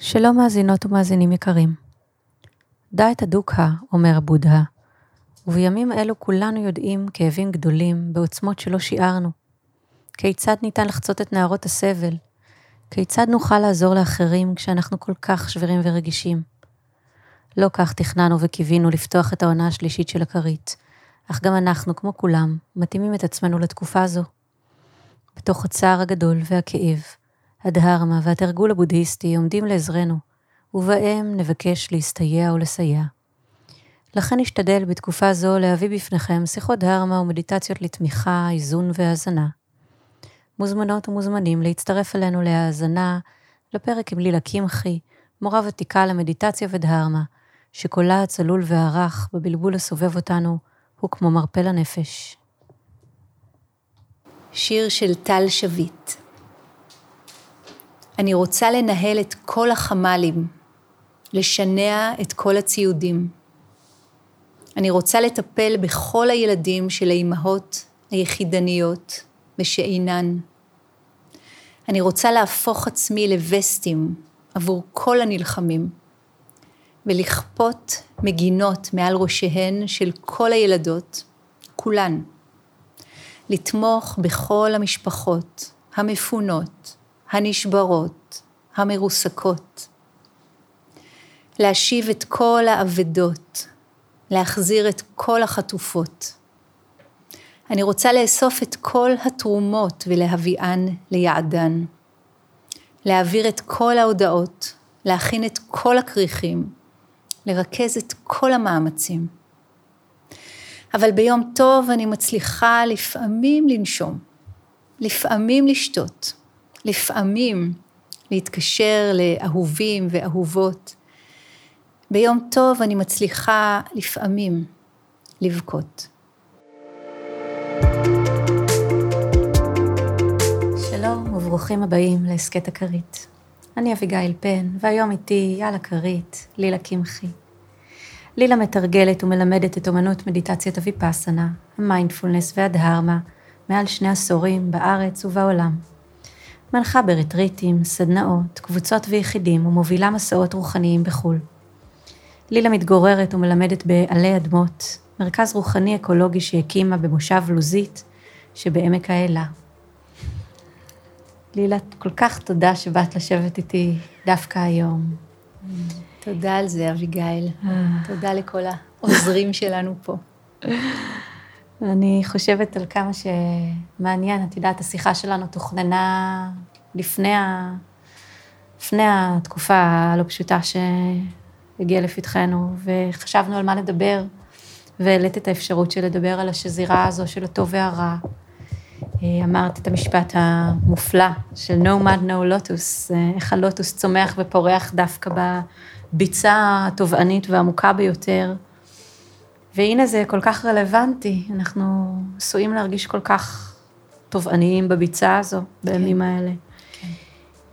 שלום מאזינות ומאזינים יקרים. דע את הדוקה, אומר הבודהה, ובימים אלו כולנו יודעים כאבים גדולים בעוצמות שלא שיערנו. כיצד ניתן לחצות את נהרות הסבל? כיצד נוכל לעזור לאחרים כשאנחנו כל כך שברים ורגישים? לא כך תכננו וקיווינו לפתוח את העונה השלישית של הכרית, אך גם אנחנו, כמו כולם, מתאימים את עצמנו לתקופה זו. בתוך הצער הגדול והכאב, הדהרמה והתרגול הבודהיסטי עומדים לעזרנו, ובהם נבקש להסתייע ולסייע. לכן נשתדל בתקופה זו להביא בפניכם שיחות דהרמה ומדיטציות לתמיכה, איזון והאזנה. מוזמנות ומוזמנים להצטרף אלינו להאזנה לפרק עם לילה קמחי, מורה ותיקה למדיטציה ודהרמה, שקולה הצלול והרך בבלבול הסובב אותנו הוא כמו מרפא לנפש. שיר של טל שביט אני רוצה לנהל את כל החמ"לים, לשנע את כל הציודים. אני רוצה לטפל בכל הילדים של האימהות היחידניות ושאינן. אני רוצה להפוך עצמי לווסטים עבור כל הנלחמים, ולכפות מגינות מעל ראשיהן של כל הילדות, כולן. לתמוך בכל המשפחות המפונות, הנשברות, המרוסקות. להשיב את כל האבדות, להחזיר את כל החטופות. אני רוצה לאסוף את כל התרומות ולהביאן ליעדן. להעביר את כל ההודעות, להכין את כל הכריכים, לרכז את כל המאמצים. אבל ביום טוב אני מצליחה לפעמים לנשום, לפעמים לשתות, לפעמים להתקשר לאהובים ואהובות. ביום טוב אני מצליחה לפעמים לבכות. שלום וברוכים הבאים להסכת הכרית. אני אביגיל פן, והיום איתי על הכרית לילה קמחי. לילה מתרגלת ומלמדת את אומנות מדיטציית הוויפאסנה, המיינדפולנס והדהרמה, מעל שני עשורים בארץ ובעולם. מנחה ברטריטים, סדנאות, קבוצות ויחידים ומובילה מסעות רוחניים בחו"ל. לילה מתגוררת ומלמדת בעלי אדמות, מרכז רוחני אקולוגי שהקימה במושב לוזית שבעמק האלה. לילה, כל כך תודה שבאת לשבת איתי דווקא היום. תודה על זה, אביגיל. אה. תודה לכל העוזרים שלנו פה. אני חושבת על כמה שמעניין, את יודעת, השיחה שלנו תוכננה לפני, ה... לפני התקופה הלא פשוטה שהגיעה לפתחנו, וחשבנו על מה לדבר, והעלית את האפשרות של לדבר על השזירה הזו של הטוב והרע. אמרת את המשפט המופלא של no mud no lotus, איך הלוטוס צומח ופורח דווקא בביצה התובענית והעמוקה ביותר. והנה זה כל כך רלוונטי, אנחנו עשויים להרגיש כל כך תובעניים בביצה הזו, בימים כן. האלה. כן.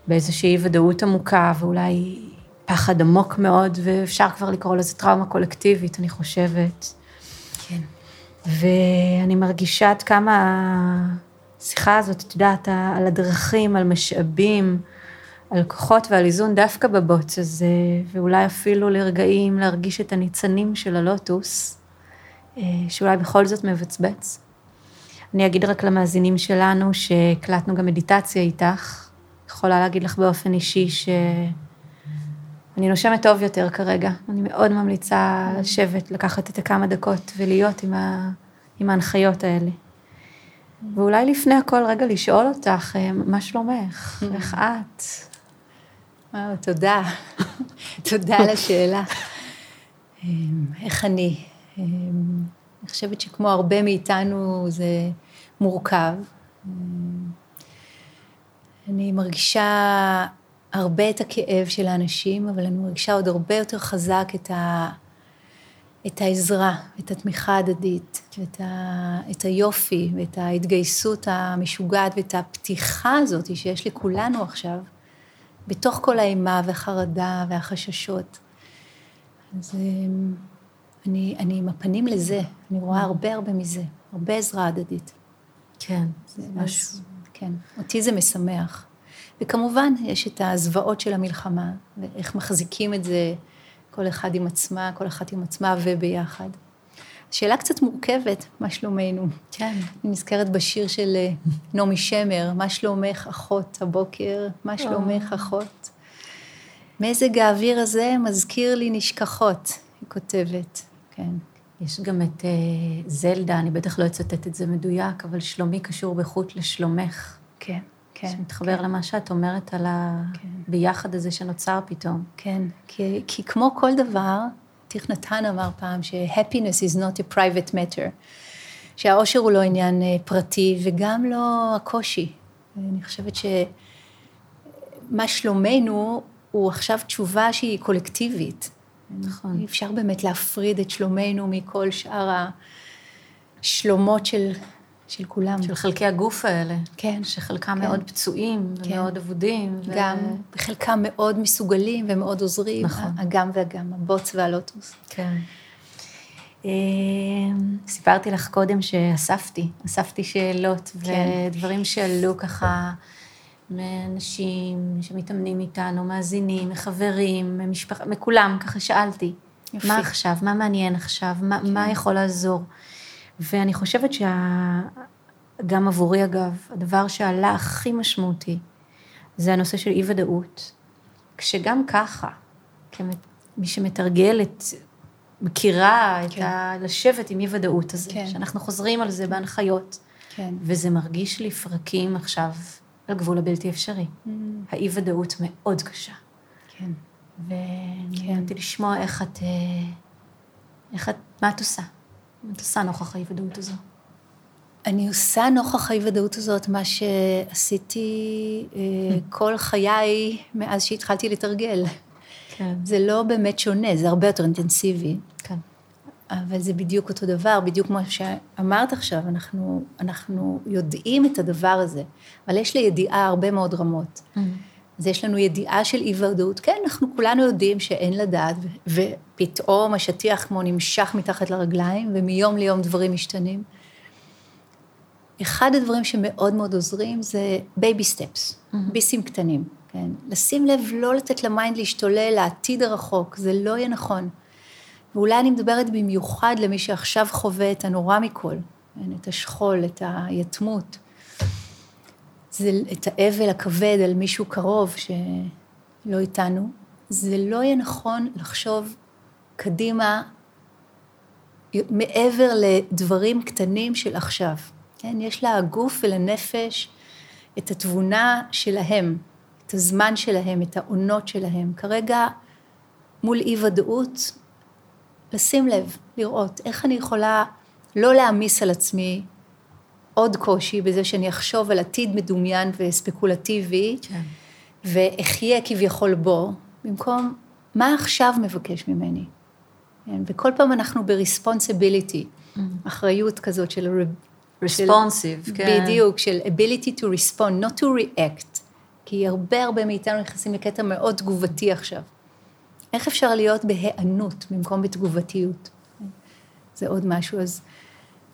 באיזושהי ודאות עמוקה, ואולי פחד עמוק מאוד, ואפשר כבר לקרוא לזה טראומה קולקטיבית, אני חושבת. כן. ואני מרגישה עד כמה השיחה הזאת, את יודעת, על הדרכים, על משאבים, על כוחות ועל איזון דווקא בבוץ הזה, ואולי אפילו לרגעים להרגיש את הניצנים של הלוטוס, שאולי בכל זאת מבצבץ. אני אגיד רק למאזינים שלנו שהקלטנו גם מדיטציה איתך. יכולה להגיד לך באופן אישי שאני נושמת טוב יותר כרגע. אני מאוד ממליצה לשבת, לקחת את הכמה דקות ולהיות עם, ה... עם ההנחיות האלה. ואולי לפני הכל רגע לשאול אותך, אה, מה שלומך? איך את? וואו, תודה. תודה על השאלה. אה, איך אני? חושבת שכמו הרבה מאיתנו זה מורכב. אני מרגישה הרבה את הכאב של האנשים, אבל אני מרגישה עוד הרבה יותר חזק את, ה, את העזרה, את התמיכה ההדדית, את, ה, את היופי ואת ההתגייסות המשוגעת ואת הפתיחה הזאת שיש לכולנו עכשיו, בתוך כל האימה והחרדה והחששות. אז אמ, אני, אני עם הפנים לזה, אני רואה הרבה הרבה מזה, הרבה עזרה הדדית. כן, זה משהו. כן, אותי זה משמח. וכמובן, יש את הזוועות של המלחמה, ואיך מחזיקים את זה, כל אחד עם עצמה, כל אחת עם עצמה וביחד. שאלה קצת מורכבת, מה שלומנו? כן. אני נזכרת בשיר של אה, נעמי שמר, מה שלומך אחות הבוקר, מה שלומך אחות. מזג האוויר הזה מזכיר לי נשכחות, היא כותבת, כן. יש גם את uh, זלדה, אני בטח לא אצטט את זה מדויק, אבל שלומי קשור בחוט לשלומך. כן, כן. שמתחבר כן. למה שאת אומרת על הביחד כן. הזה שנוצר פתאום. כן, כי, כי כמו כל דבר, תיך נתן אמר פעם ש-happiness is not a private matter, שהאושר הוא לא עניין uh, פרטי וגם לא הקושי. אני חושבת שמה שלומנו הוא עכשיו תשובה שהיא קולקטיבית. נכון. אי אפשר באמת להפריד את שלומנו מכל שאר השלומות של, של כולם. של חלקי הגוף האלה. כן. שחלקם כן. מאוד פצועים כן. ומאוד אבודים. גם, ו... וחלקם מאוד מסוגלים ומאוד עוזרים. נכון. הגם והגם, הבוץ והלוטוס. כן. סיפרתי לך קודם שאספתי, אספתי שאלות כן. ודברים שעלו ככה מאנשים שמתאמנים איתנו, מאזינים, מחברים, ממשפחה, מכולם, ככה שאלתי. יופי. מה עכשיו? מה מעניין עכשיו? מה, כן. מה יכול לעזור? ואני חושבת שגם עבורי, אגב, הדבר שעלה הכי משמעותי, זה הנושא של אי-ודאות. כשגם ככה, כמי שמתרגלת, מכירה כן. את ה... לשבת עם אי-ודאות הזה, כן. שאנחנו חוזרים על זה בהנחיות, כן. וזה מרגיש לי פרקים עכשיו על גבול הבלתי אפשרי. Mm, האי-ודאות מאוד קשה. כן. ורציתי לשמוע איך את, אה, איך את, מה את עושה? מה את עושה נוכח האי-ודאות הזו? אני עושה נוכח האי-ודאות הזאת מה שעשיתי אה, כל חיי מאז שהתחלתי לתרגל. כן. זה לא באמת שונה, זה הרבה יותר אינטנסיבי. כן. אבל זה בדיוק אותו דבר, בדיוק כמו שאמרת עכשיו, אנחנו, אנחנו יודעים את הדבר הזה, אבל יש לידיעה הרבה מאוד רמות. אז יש לנו ידיעה של אי-ודאות, כן, אנחנו כולנו יודעים שאין לדעת, ופתאום השטיח כמו נמשך מתחת לרגליים, ומיום ליום דברים משתנים. אחד הדברים שמאוד מאוד עוזרים זה baby steps, ביסים קטנים, כן? לשים לב לא לתת ל mind להשתולל לעתיד הרחוק, זה לא יהיה נכון. ואולי אני מדברת במיוחד למי שעכשיו חווה את הנורא מכל, כן? את השכול, את היתמות. זה את האבל הכבד על מישהו קרוב שלא איתנו. זה לא יהיה נכון לחשוב קדימה מעבר לדברים קטנים של עכשיו. כן? יש לגוף ולנפש את התבונה שלהם, את הזמן שלהם, את העונות שלהם. כרגע, מול אי-ודאות, לשים לב, לראות איך אני יכולה לא להעמיס על עצמי עוד קושי בזה שאני אחשוב על עתיד מדומיין וספקולטיבי, כן. ואחיה כביכול בו, במקום מה עכשיו מבקש ממני. כן? וכל פעם אנחנו ב-responsibility, אחריות כזאת של... Responsive, כן. בדיוק, של ability to respond, not to react. כי הרבה הרבה מאיתנו נכנסים לקטע מאוד תגובתי עכשיו. איך אפשר להיות בהיענות במקום בתגובתיות? זה עוד משהו. אז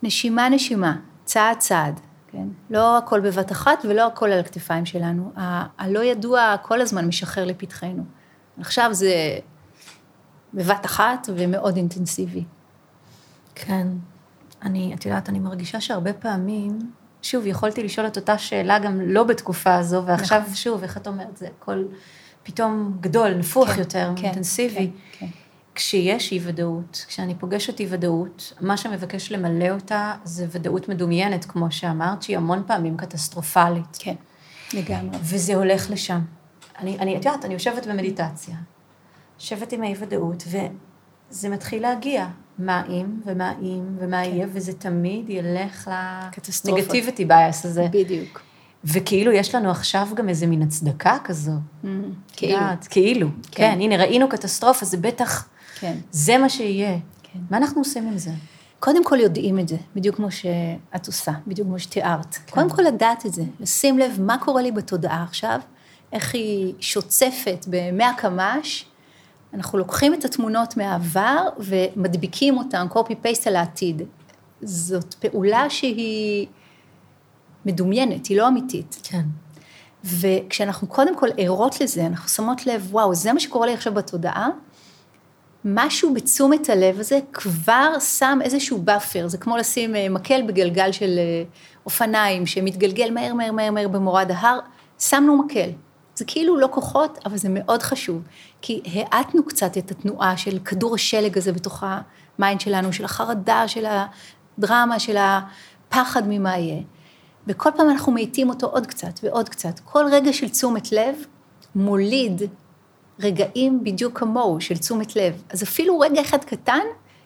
נשימה נשימה, צעד צעד, כן? לא הכל בבת אחת ולא הכל על הכתפיים שלנו. הלא ידוע כל הזמן משחרר לפתחנו. עכשיו זה בבת אחת ומאוד אינטנסיבי. כן. אני, את יודעת, אני מרגישה שהרבה פעמים, שוב, יכולתי לשאול את אותה שאלה גם לא בתקופה הזו, ועכשיו, נכון. שוב, איך את אומרת, זה הכל פתאום גדול, נפוח כן, יותר, כן, אינטנסיבי. כן, כן. כשיש אי ודאות, כשאני פוגשת אי ודאות, מה שמבקש למלא אותה זה ודאות מדומיינת, כמו שאמרת, שהיא המון פעמים קטסטרופלית. כן, לגמרי. וזה הולך לשם. אני, אני, את יודעת, אני יושבת במדיטציה, יושבת עם האי ודאות, וזה מתחיל להגיע. מה אם, ומה אם, ומה יהיה, וזה תמיד ילך קטסטרופה. לנגטיביטי בייס הזה. בדיוק. וכאילו יש לנו עכשיו גם איזה מין הצדקה כזו. כאילו. יודעת, כאילו. כן, הנה, ראינו קטסטרופה, זה בטח, כן. זה מה שיהיה. כן. מה אנחנו עושים עם זה? קודם כל יודעים את זה, בדיוק כמו שאת עושה, בדיוק כמו שתיארת. כן. קודם כל לדעת את זה, לשים לב מה קורה לי בתודעה עכשיו, איך היא שוצפת במאה קמ"ש, אנחנו לוקחים את התמונות מהעבר ומדביקים אותן, copy-paste על העתיד. זאת פעולה שהיא מדומיינת, היא לא אמיתית. כן. וכשאנחנו קודם כל ערות לזה, אנחנו שמות לב, וואו, זה מה שקורה לי עכשיו בתודעה, משהו בתשומת הלב הזה כבר שם איזשהו buffer, זה כמו לשים אה, מקל בגלגל של אה, אופניים שמתגלגל מהר מהר מהר מהר במורד ההר, שמנו מקל. זה כאילו לא כוחות, אבל זה מאוד חשוב, כי האטנו קצת את התנועה של כדור השלג הזה בתוך ה mind שלנו, של החרדה, של הדרמה, של הפחד ממה יהיה. וכל פעם אנחנו מאיטים אותו עוד קצת ועוד קצת. כל רגע של תשומת לב מוליד רגעים בדיוק כמוהו של תשומת לב. אז אפילו רגע אחד קטן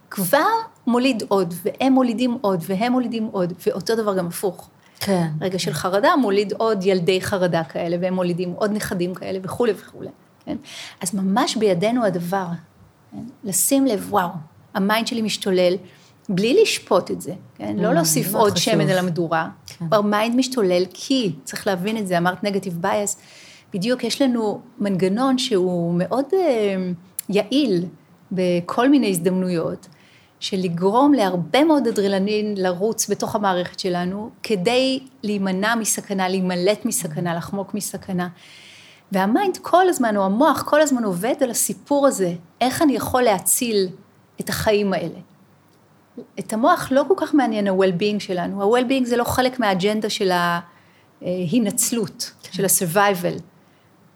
כבר מוליד עוד, והם מולידים עוד, והם מולידים עוד, ואותו דבר גם הפוך. כן. רגע של חרדה מוליד עוד ילדי חרדה כאלה, והם מולידים עוד נכדים כאלה וכולי וכולי, כן? אז ממש בידינו הדבר, כן? לשים לב, וואו, ה mind שלי משתולל, בלי לשפוט את זה, כן? לא mm, להוסיף עוד. שמן על המדורה, כן. כבר mind משתולל, כי, צריך להבין את זה, אמרת negative bias, בדיוק יש לנו מנגנון שהוא מאוד uh, יעיל בכל מיני הזדמנויות, של לגרום להרבה מאוד אדרלנין לרוץ בתוך המערכת שלנו, כדי להימנע מסכנה, להימלט מסכנה, לחמוק מסכנה. והמיינד כל הזמן, או המוח כל הזמן עובד על הסיפור הזה, איך אני יכול להציל את החיים האלה. את המוח לא כל כך מעניין ה-well-being שלנו, ה-well-being זה לא חלק מהאג'נדה של ההינצלות, כן. של ה-survival.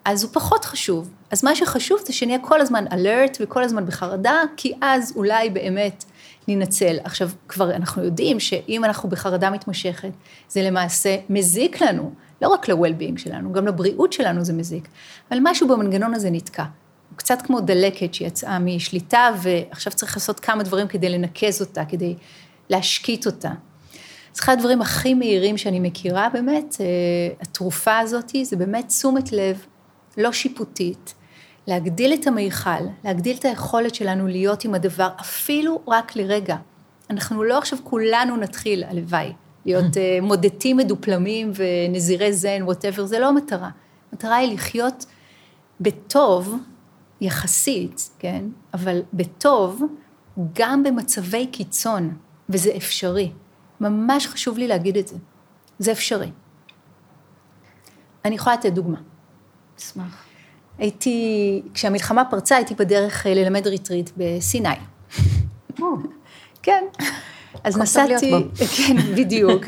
אז הוא פחות חשוב. אז מה שחשוב זה שנהיה כל הזמן alert וכל הזמן בחרדה, כי אז אולי באמת ננצל. עכשיו, כבר אנחנו יודעים שאם אנחנו בחרדה מתמשכת, זה למעשה מזיק לנו, לא רק ל-well-being שלנו, גם לבריאות שלנו זה מזיק. אבל משהו במנגנון הזה נתקע. הוא קצת כמו דלקת שיצאה משליטה, ועכשיו צריך לעשות כמה דברים כדי לנקז אותה, כדי להשקיט אותה. אז אחד הדברים הכי מהירים שאני מכירה באמת, אה, התרופה הזאת, זה באמת תשומת לב לא שיפוטית, להגדיל את המיכל, להגדיל את היכולת שלנו להיות עם הדבר, אפילו רק לרגע. אנחנו לא עכשיו כולנו נתחיל, הלוואי, להיות uh, מודטים מדופלמים ונזירי זן, ווטאבר, זה לא המטרה. המטרה היא לחיות בטוב, יחסית, כן? אבל בטוב, גם במצבי קיצון, וזה אפשרי. ממש חשוב לי להגיד את זה. זה אפשרי. אני יכולה לתת דוגמה. אשמח. הייתי, כשהמלחמה פרצה, הייתי בדרך אה, ללמד ריטריט בסיני. כן. אז נסעתי, כן, בדיוק,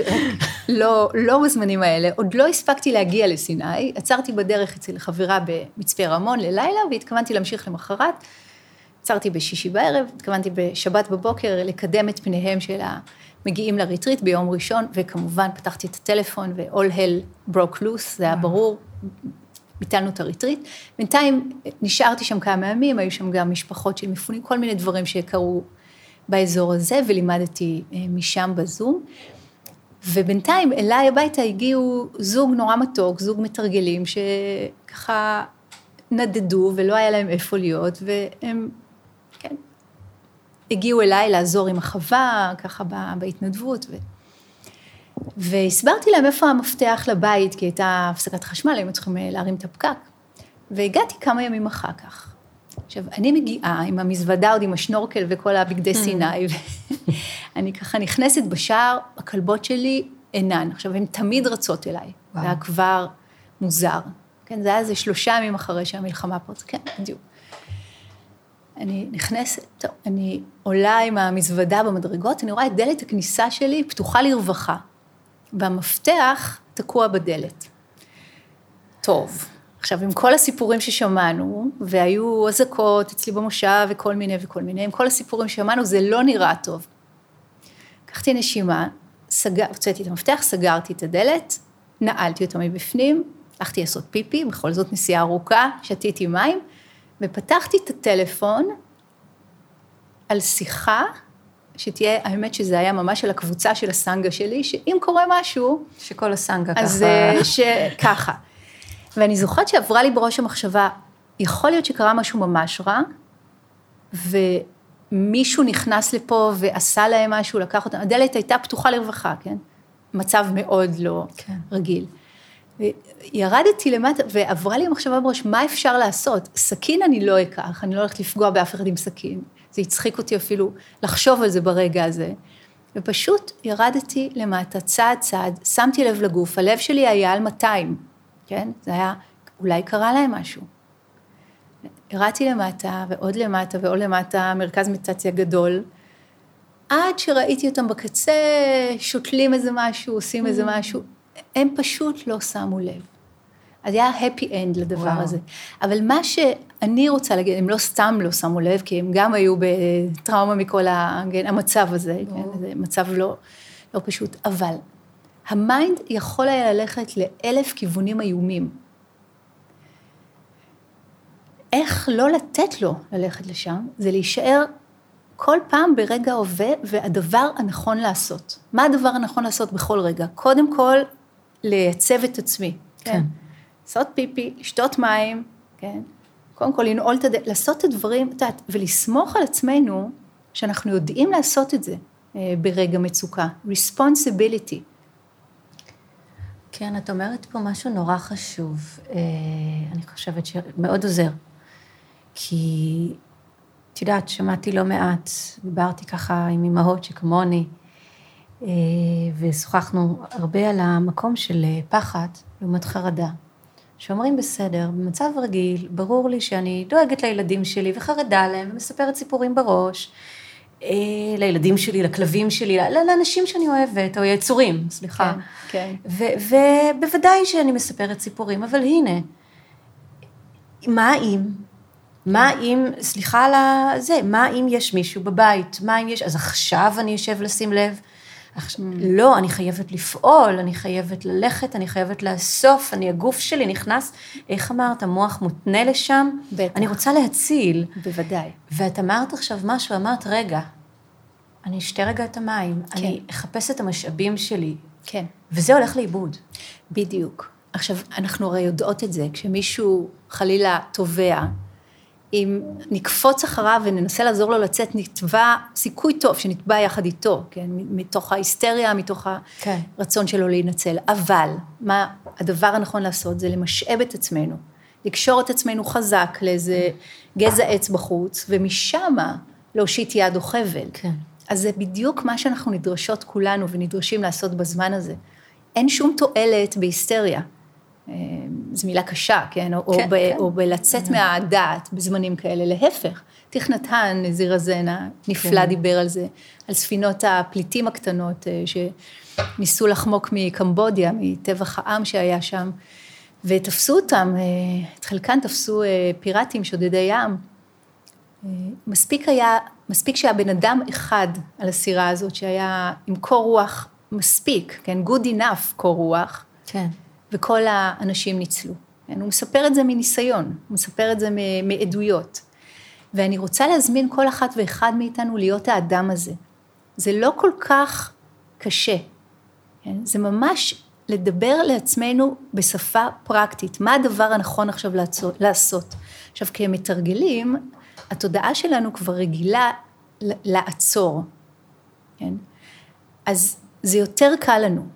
לא, לא בזמנים האלה, עוד לא הספקתי להגיע לסיני, עצרתי בדרך אצל חברה במצפה רמון ללילה, והתכוונתי להמשיך למחרת. עצרתי בשישי בערב, התכוונתי בשבת בבוקר לקדם את פניהם של המגיעים לריטריט ביום ראשון, וכמובן פתחתי את הטלפון ו-all hell broke loose, זה היה ברור, ביטלנו את הריטריט. בינתיים נשארתי שם כמה ימים, היו שם גם משפחות של מפונים, כל מיני דברים שקרו באזור הזה, ולימדתי אה, משם בזום. ובינתיים אליי הביתה הגיעו זוג נורא מתוק, זוג מתרגלים, שככה נדדו ולא היה להם איפה להיות, והם, כן, הגיעו אליי לעזור עם החווה, ככה בהתנדבות. ו... והסברתי להם איפה המפתח לבית, כי הייתה הפסקת חשמל, היינו צריכים אה, להרים את הפקק. והגעתי כמה ימים אחר כך. עכשיו, אני מגיעה עם המזוודה עוד עם השנורקל וכל הבגדי mm. סיני, ואני ככה נכנסת בשער, הכלבות שלי אינן. עכשיו, הן תמיד רצות אליי, זה היה כבר מוזר. כן, זה היה איזה שלושה ימים אחרי שהמלחמה פה, כן, בדיוק. אני נכנסת, טוב, אני עולה עם המזוודה במדרגות, אני רואה את דלת הכניסה שלי פתוחה לרווחה. והמפתח תקוע בדלת. טוב, עכשיו, עם כל הסיפורים ששמענו, והיו אזעקות אצלי במושב וכל מיני וכל מיני, עם כל הסיפורים ששמענו, זה לא נראה טוב. לקחתי נשימה, סגר, הוצאתי את המפתח, סגרתי את הדלת, נעלתי אותו מבפנים, הלכתי לעשות פיפי, בכל זאת נסיעה ארוכה, שתיתי מים, ופתחתי את הטלפון על שיחה שתהיה, האמת שזה היה ממש על הקבוצה של הסנגה שלי, שאם קורה משהו... שכל הסנגה אז ככה. אז אה, ככה. ואני זוכרת שעברה לי בראש המחשבה, יכול להיות שקרה משהו ממש רע, ומישהו נכנס לפה ועשה להם משהו, לקח אותם, הדלת הייתה פתוחה לרווחה, כן? מצב מאוד לא כן. רגיל. וירדתי למטה, ועברה לי המחשבה בראש, מה אפשר לעשות? סכין אני לא אקח, אני לא הולכת לפגוע באף אחד עם סכין. זה הצחיק אותי אפילו לחשוב על זה ברגע הזה. ופשוט ירדתי למטה, צעד צעד, שמתי לב לגוף, הלב שלי היה על 200. כן? זה היה, אולי קרה להם משהו. ירדתי למטה, ועוד למטה, ועוד למטה, מרכז מדיטציה גדול, עד שראיתי אותם בקצה, שותלים איזה משהו, עושים איזה mm. משהו, הם פשוט לא שמו לב. אז היה happy end לדבר וואו. הזה. אבל מה שאני רוצה להגיד, הם לא סתם לא שמו לב, כי הם גם היו בטראומה מכל המצב הזה, כן? זה מצב לא, לא פשוט, אבל ה mind יכול היה ללכת לאלף כיוונים איומים. איך לא לתת לו ללכת לשם, זה להישאר כל פעם ברגע הווה והדבר הנכון לעשות. מה הדבר הנכון לעשות בכל רגע? קודם כל, לייצב את עצמי. כן. כן. לעשות פיפי, לשתות מים, כן? קודם כל לנעול את הדלת, לעשות את הדברים, את יודעת, ולסמוך על עצמנו שאנחנו יודעים לעשות את זה אה, ברגע מצוקה. responsibility. כן, את אומרת פה משהו נורא חשוב, אה, אני חושבת שמאוד עוזר. כי, את יודעת, שמעתי לא מעט, דיברתי ככה עם אימהות שכמוני, אה, ושוחחנו הרבה על המקום של פחד לעומת חרדה. שאומרים בסדר, במצב רגיל, ברור לי שאני דואגת לילדים שלי וחרדה להם ומספרת סיפורים בראש, אה, לילדים שלי, לכלבים שלי, לאנשים שאני אוהבת, או יצורים, סליחה. כן, כן. ובוודאי שאני מספרת סיפורים, אבל הנה, מה אם, מה אם, סליחה על זה, מה אם יש מישהו בבית, מה אם יש, אז עכשיו אני אשב לשים לב עכשיו, mm. לא, אני חייבת לפעול, אני חייבת ללכת, אני חייבת לאסוף, אני, הגוף שלי נכנס, איך אמרת, המוח מותנה לשם, בטח. אני רוצה להציל. בוודאי. ואת אמרת עכשיו משהו, אמרת, רגע, אני אשתה רגע את המים, כן. אני אחפש את המשאבים שלי. כן. וזה הולך לאיבוד. בדיוק. עכשיו, אנחנו הרי יודעות את זה, כשמישהו חלילה תובע, אם נקפוץ אחריו וננסה לעזור לו לצאת, נתבע, סיכוי טוב שנתבע יחד איתו, כן, מתוך ההיסטריה, מתוך כן. הרצון שלו להינצל. אבל, מה הדבר הנכון לעשות זה למשאב את עצמנו, לקשור את עצמנו חזק לאיזה גזע עץ בחוץ, ומשם להושיט יד או חבל. כן. אז זה בדיוק מה שאנחנו נדרשות כולנו ונדרשים לעשות בזמן הזה. אין שום תועלת בהיסטריה. אה, זו מילה קשה, כן? או, כן, ב, כן. או בלצאת כן. מהדעת בזמנים כאלה, להפך. תיך נתן, נזיר הזנה, נפלא כן. דיבר על זה, על ספינות הפליטים הקטנות אה, שניסו לחמוק מקמבודיה, מטבח העם שהיה שם, ותפסו אותם, אה, את חלקן תפסו פיראטים, שודדי ים. מספיק היה, מספיק שהיה בן אדם אחד על הסירה הזאת, שהיה עם קור רוח מספיק, כן? good enough קור רוח. כן. וכל האנשים ניצלו. כן? הוא מספר את זה מניסיון, הוא מספר את זה מעדויות. ואני רוצה להזמין כל אחת ואחד מאיתנו להיות האדם הזה. זה לא כל כך קשה, כן? זה ממש לדבר לעצמנו בשפה פרקטית, מה הדבר הנכון עכשיו לעשות. עכשיו, כמתרגלים, התודעה שלנו כבר רגילה לעצור, כן? אז זה יותר קל לנו.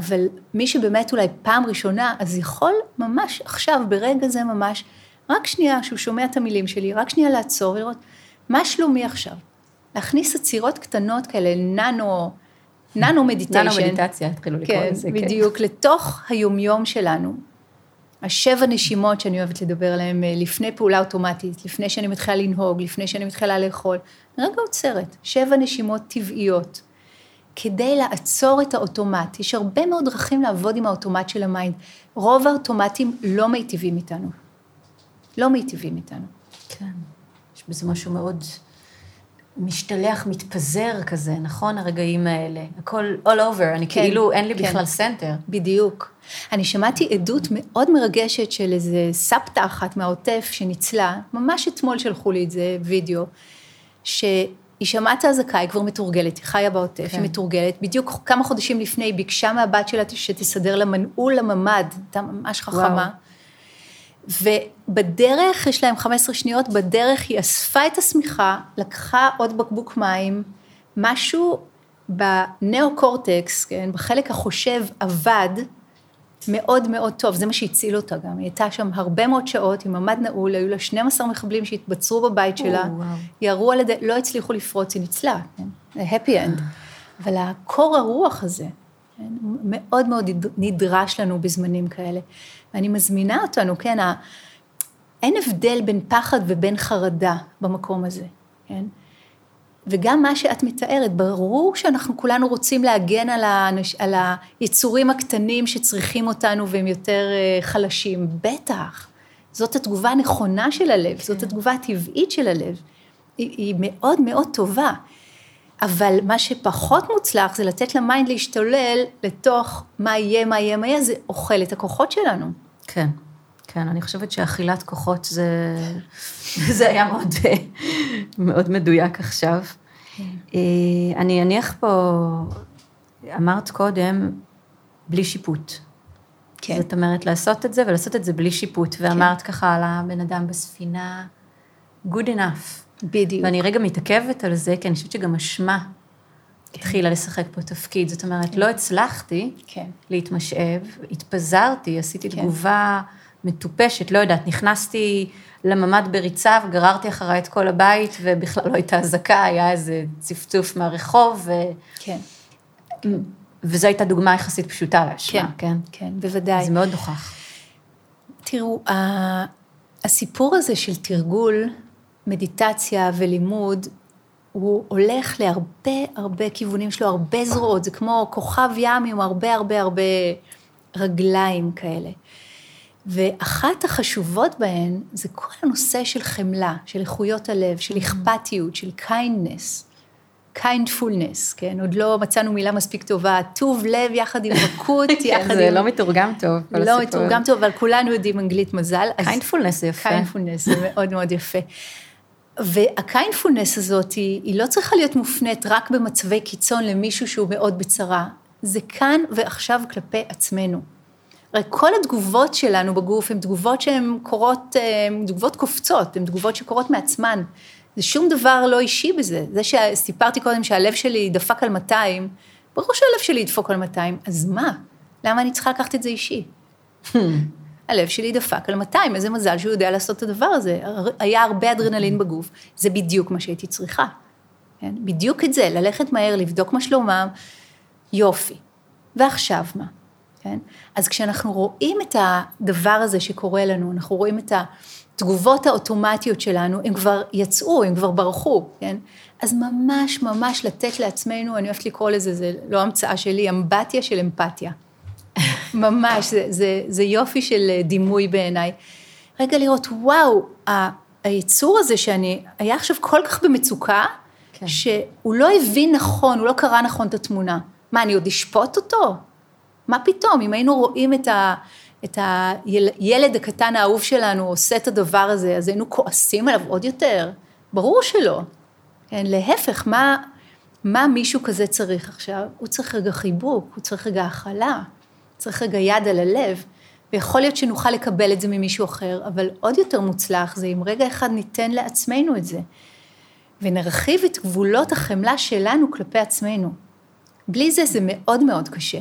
אבל מי שבאמת אולי פעם ראשונה, אז יכול ממש עכשיו, ברגע זה ממש, רק שנייה שהוא שומע את המילים שלי, רק שנייה לעצור ולראות, מה שלומי עכשיו? להכניס עצירות קטנות כאלה, ננו, ננו מדיטיישן. ננו מדיטציה, התחילו לקרוא כן, לזה, כן. בדיוק, לתוך היומיום שלנו. השבע נשימות שאני אוהבת לדבר עליהן אה, לפני פעולה אוטומטית, לפני שאני מתחילה לנהוג, לפני שאני מתחילה לאכול. רגע עוצרת, שבע נשימות טבעיות. כדי לעצור את האוטומט. יש הרבה מאוד דרכים לעבוד עם האוטומט של ה mind. רוב האוטומטים לא מיטיבים איתנו. לא מיטיבים איתנו. כן. יש בזה משהו מאוד משתלח, מתפזר כזה, נכון? הרגעים האלה. הכל all over, אני כן, כאילו, אין לי כן. בכלל center. בדיוק. אני שמעתי עדות מאוד מרגשת של איזה סבתא אחת מהעוטף שניצלה, ממש אתמול שלחו לי את זה, וידאו, ש... היא שמעה את האזעקה, היא כבר מתורגלת, היא חיה בעוטף, כן. היא מתורגלת. בדיוק כמה חודשים לפני, היא ביקשה מהבת שלה שתסדר לה מנעול לממ"ד, הייתה ממש חכמה. וואו. ובדרך, יש להם 15 שניות, בדרך היא אספה את השמיכה, לקחה עוד בקבוק מים, משהו בנאו-קורטקס, כן, בחלק החושב, עבד, מאוד מאוד טוב, זה מה שהציל אותה גם. היא הייתה שם הרבה מאוד שעות עם ממ"ד נעול, היו לה 12 מחבלים שהתבצרו בבית שלה, או, ירו על ידי, לא הצליחו לפרוץ, היא ניצלה, כן? happy end. אבל הקור הרוח הזה, כן? מאוד מאוד נדרש לנו בזמנים כאלה. ואני מזמינה אותנו, כן, ה... אין הבדל בין פחד ובין חרדה במקום הזה, כן? וגם מה שאת מתארת, ברור שאנחנו כולנו רוצים להגן על, האנש, על היצורים הקטנים שצריכים אותנו והם יותר אה, חלשים, בטח. זאת התגובה הנכונה של הלב, כן. זאת התגובה הטבעית של הלב. היא, היא מאוד מאוד טובה. אבל מה שפחות מוצלח זה לתת ל mind להשתולל לתוך מה יהיה, מה יהיה, מה יהיה, זה אוכל את הכוחות שלנו. כן, כן, אני חושבת שאכילת כוחות זה, זה היה מאוד, מאוד מדויק עכשיו. כן. אה, אני אניח פה, אמרת קודם, בלי שיפוט. כן. זאת אומרת, לעשות את זה ולעשות את זה בלי שיפוט. כן. ואמרת ככה על הבן אדם בספינה, good enough. בדיוק. ואני רגע מתעכבת על זה, כי אני חושבת שגם אשמה כן. התחילה לשחק פה תפקיד. זאת אומרת, כן. לא הצלחתי כן. להתמשאב, התפזרתי, עשיתי כן. תגובה מטופשת, לא יודעת, נכנסתי לממ"ד בריצה וגררתי אחריי את כל הבית, ובכלל לא הייתה אזעקה, היה איזה צפצוף מהרחוב. ו... כן. וזו הייתה דוגמה יחסית פשוטה לאשמה, כן? כן, כן, בוודאי. זה מאוד נוכח. תראו, הסיפור הזה של תרגול, מדיטציה ולימוד, הוא הולך להרבה הרבה כיוונים, יש לו הרבה זרועות, זה כמו כוכב ים עם הרבה הרבה הרבה רגליים כאלה. ואחת החשובות בהן זה כל הנושא של חמלה, של איכויות הלב, של mm-hmm. אכפתיות, של kindness, kindfulness, כן? עוד לא מצאנו מילה מספיק טובה, טוב לב יחד עם רכות, כן, יחד עם... זה לא מתורגם טוב, לא מתורגם טוב, אבל כולנו יודעים אנגלית מזל. kindfulness זה יפה. kindfulness זה מאוד מאוד יפה. והקיינפולנס הזאת היא, היא לא צריכה להיות מופנית רק במצבי קיצון למישהו שהוא מאוד בצרה, זה כאן ועכשיו כלפי עצמנו. הרי כל התגובות שלנו בגוף הן תגובות שהן קורות, אה, הן תגובות קופצות, הן תגובות שקורות מעצמן. זה שום דבר לא אישי בזה. זה שסיפרתי קודם שהלב שלי דפק על 200, ברור שהלב שלי ידפוק על 200, אז מה? למה אני צריכה לקחת את זה אישי? הלב שלי דפק על 200, איזה מזל שהוא יודע לעשות את הדבר הזה. היה הרבה אדרנלין בגוף, זה בדיוק מה שהייתי צריכה. כן? בדיוק את זה, ללכת מהר, לבדוק מה שלומם, יופי. ועכשיו מה? כן? אז כשאנחנו רואים את הדבר הזה שקורה לנו, אנחנו רואים את התגובות האוטומטיות שלנו, הם כבר יצאו, הם כבר ברחו, כן? אז ממש ממש לתת לעצמנו, אני אוהבת לקרוא לזה, זה לא המצאה שלי, אמבטיה של אמפתיה. ממש, זה, זה, זה יופי של דימוי בעיניי. רגע לראות, וואו, היצור הזה שאני, היה עכשיו כל כך במצוקה, כן. שהוא לא הבין נכון, הוא לא קרא נכון את התמונה. מה, אני עוד אשפוט אותו? מה פתאום, אם היינו רואים את, ה, את הילד הקטן האהוב שלנו עושה את הדבר הזה, אז היינו כועסים עליו עוד יותר? ברור שלא. כן, להפך, מה, מה מישהו כזה צריך עכשיו? הוא צריך רגע חיבוק, הוא צריך רגע הכלה. צריך רגע יד על הלב, ויכול להיות שנוכל לקבל את זה ממישהו אחר, אבל עוד יותר מוצלח זה אם רגע אחד ניתן לעצמנו את זה, ונרחיב את גבולות החמלה שלנו כלפי עצמנו. בלי זה זה מאוד מאוד קשה.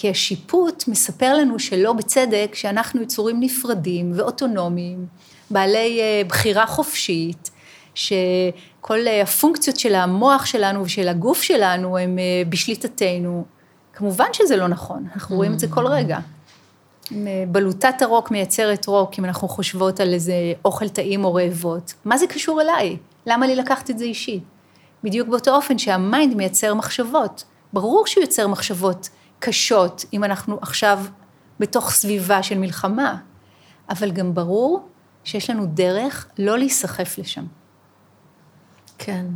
כי השיפוט מספר לנו שלא בצדק שאנחנו יצורים נפרדים ואוטונומיים, בעלי אה, בחירה חופשית, שכל אה, הפונקציות של המוח שלנו ושל הגוף שלנו הם אה, בשליטתנו, כמובן שזה לא נכון, אנחנו רואים את זה כל רגע. בלוטת הרוק מייצרת רוק, אם אנחנו חושבות על איזה אוכל טעים או רעבות, מה זה קשור אליי? למה לי לקחת את זה אישי? בדיוק באותו אופן שה mind מייצר מחשבות. ברור שהוא יוצר מחשבות קשות, אם אנחנו עכשיו בתוך סביבה של מלחמה, אבל גם ברור שיש לנו דרך לא להיסחף לשם. כן,